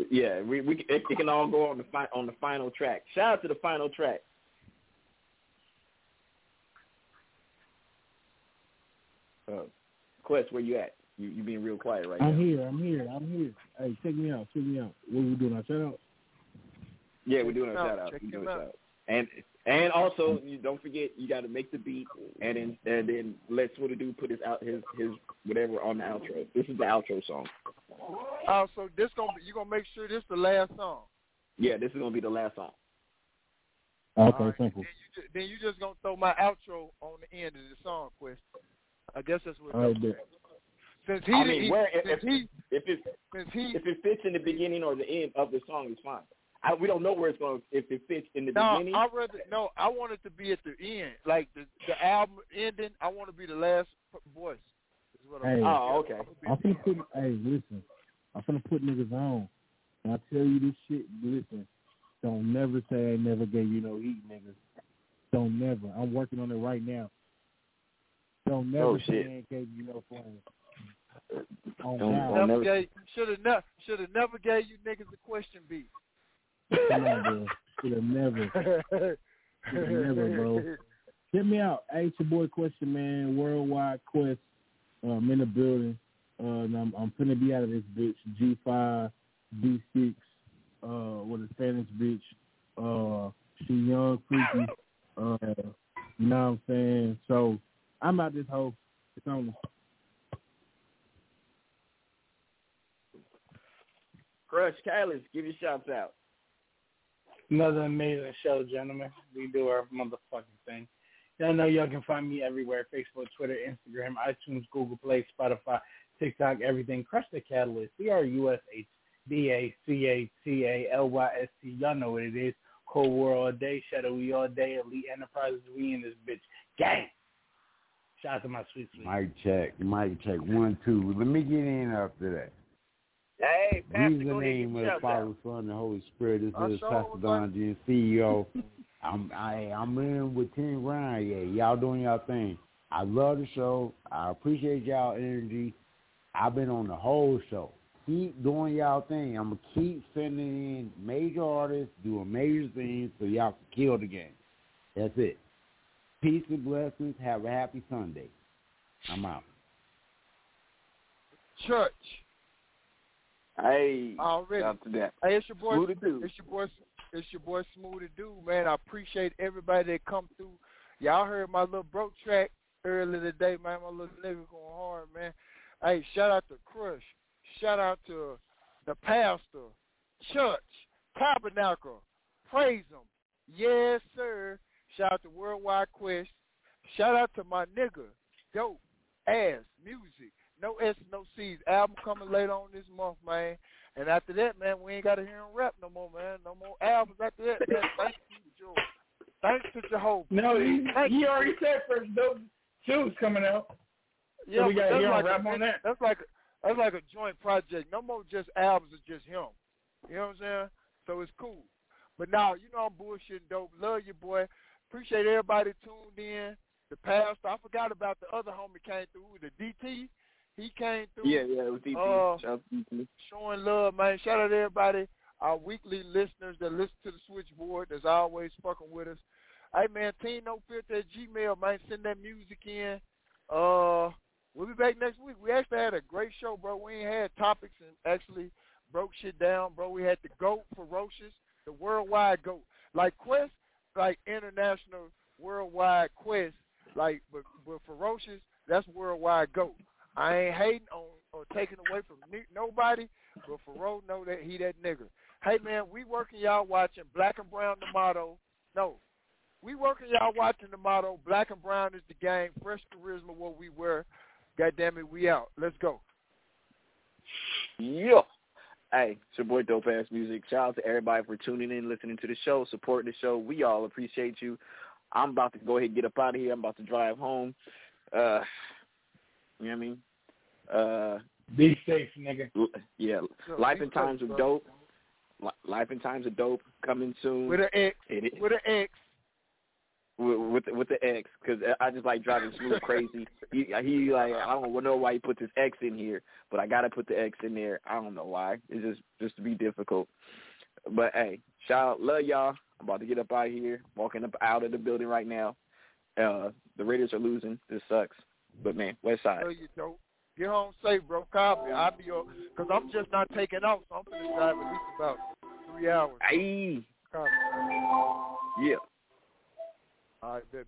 Yeah, we we it, it can all go on the fi- on the final track. Shout out to the final track. Uh, Quest, where you at? You you being real quiet right now. I'm here. I'm here. I'm here. Hey, check me out. Check me out. What we doing? Our shout out. Yeah, we're doing a him out. shout out. Check We're him doing a out. shout out. And and also you don't forget you got to make the beat and then and then let Smoothie do put his out his his whatever on the outro. This is the outro song. Oh, so this gonna be, you gonna make sure this the last song. Yeah, this is gonna be the last song. Okay, Alright, simple. Then you, ju- then you just gonna throw my outro on the end of the song, Quest. I guess that's what. All right, bet. Since he, I mean, he where since if he if it since he if it fits in the beginning or the end of the song, it's fine. I, we don't know where it's going. If it fits in the No, beginning, I rather no. I want it to be at the end, like the the album ending. I want to be the last voice. Is what Hey. I'm Oh, okay. I'm finna put. Hey, listen. I'm finna put niggas on. When I tell you this shit, listen. Don't never say I never gave you no heat, niggas. Don't never. I'm working on it right now. Don't never Oh, say shit. I ain't gave you no flame. On Don't- God. don't never never- gave should have never should have never gave you niggas a question beat. Come on, bro. Should have never. Should have never, bro. Hit me out. Hey, it's your boy Question Man, Worldwide Quest. Uh, I'm in the building. Uh, and I'm, I'm finna be out of this bitch. G5, B six, uh, with a Spanish bitch. Uh, she young, freaky. Uh, you know what I'm saying? So I'm out this hoe. something. Crush Catalyst, give your shouts out. Another amazing show, gentlemen. We do our motherfucking thing. Y'all know y'all can find me everywhere. Facebook, Twitter, Instagram, iTunes, Google Play, Spotify, TikTok, everything. Crush Da Catalyst. C-R-U-S-H-D-A-C-A-T-A-L-Y-S-T. Y'all know what it is. Cold War all day, Shadowy all day, Elite Enterprises, we in this bitch. Gang! Shout out to my sweet sweet. Mic check, mic check, one, two. Let me get in after that. Hey, Pastor, Use the name of the Father, shout Son, and Holy Spirit. This I is sure Pastor Don G, CEO. *laughs* I'm I I'm in with Tim Ryan. Yeah, y'all doing y'all thing. I love the show. I appreciate y'all energy. I've been on the whole show. Keep doing y'all thing. I'm gonna keep sending in major artists doing major things so y'all can kill the game. That's it. Peace and blessings. Have a happy Sunday. I'm out. Church. Hey, Already. shout out to that. Hey, it's your boy. Smooth to. It's your boy. It's your boy Smooth to do, man. I appreciate everybody that come through. Y'all heard my little broke track earlier today, man. My little nigga going hard, man. Hey, shout out to Crush. Shout out to the pastor, church, tabernacle. Praise him. Yes, sir. Shout out to Worldwide Quest. Shout out to my nigga, dope ass music. No S, no C's. Album coming later on this month, man. And after that, man, we ain't got to hear him rap no more, man. No more albums after that, man. Thank you, Joe. Thanks to Jehovah. No, he, he already said first dope two's coming out. Yeah, so we got to that's hear him like rap a, on that. That's like a, that's like a joint project. No more just albums. It's just him. You know what I'm saying? So it's cool. But now, you know I'm bullshitting dope. Love you, boy. Appreciate everybody tuned in. The pastor. I forgot about the other homie came through. The DT. He came through. Yeah, yeah, it was DT. Uh, shout out DT. showing love, man. Shout out to everybody, our weekly listeners that listen to the switchboard that's always fucking with us. Hey man, Team No Filter at Gmail, man. Send that music in. Uh we'll be back next week. We actually had a great show, bro. We ain't had topics and actually broke shit down, bro. We had the GOAT ferocious, the worldwide GOAT. Like Quest, like international worldwide Quest, like but, but ferocious, that's worldwide GOAT. I ain't hating on or taking away from ni- nobody, but Faro know that he that nigga. Hey man, we working y'all watching Black and Brown the motto. No. We working y'all watching the motto, Black and Brown is the game, fresh charisma what we were. God damn it, we out. Let's go. Yeah. Hey, it's your boy Dope Ass Music. Shout out to everybody for tuning in, listening to the show, supporting the show. We all appreciate you. I'm about to go ahead and get up out of here. I'm about to drive home. Uh, you know what I mean? Uh, Be safe, nigga. l- yeah, Yo, Life and Times safe, of. Dope. Life and Times of Dope coming soon. With an X. With an X. with with the, with the X because I just like driving smooth *laughs* crazy. He he like I don't know why he put this X in here, but I gotta put the X in there. I don't know why. It's just just to be difficult. But hey, shout out, love y'all. I'm about to get up out of here, walking up out of the building right now. Uh, the Raiders are losing. This sucks. But man, West Side. You dope. Get home safe, bro. Me. I'll be your, because I'm just not taking off, so I'm to drive at least about three hours. Aye. Me. Yeah. All right, baby.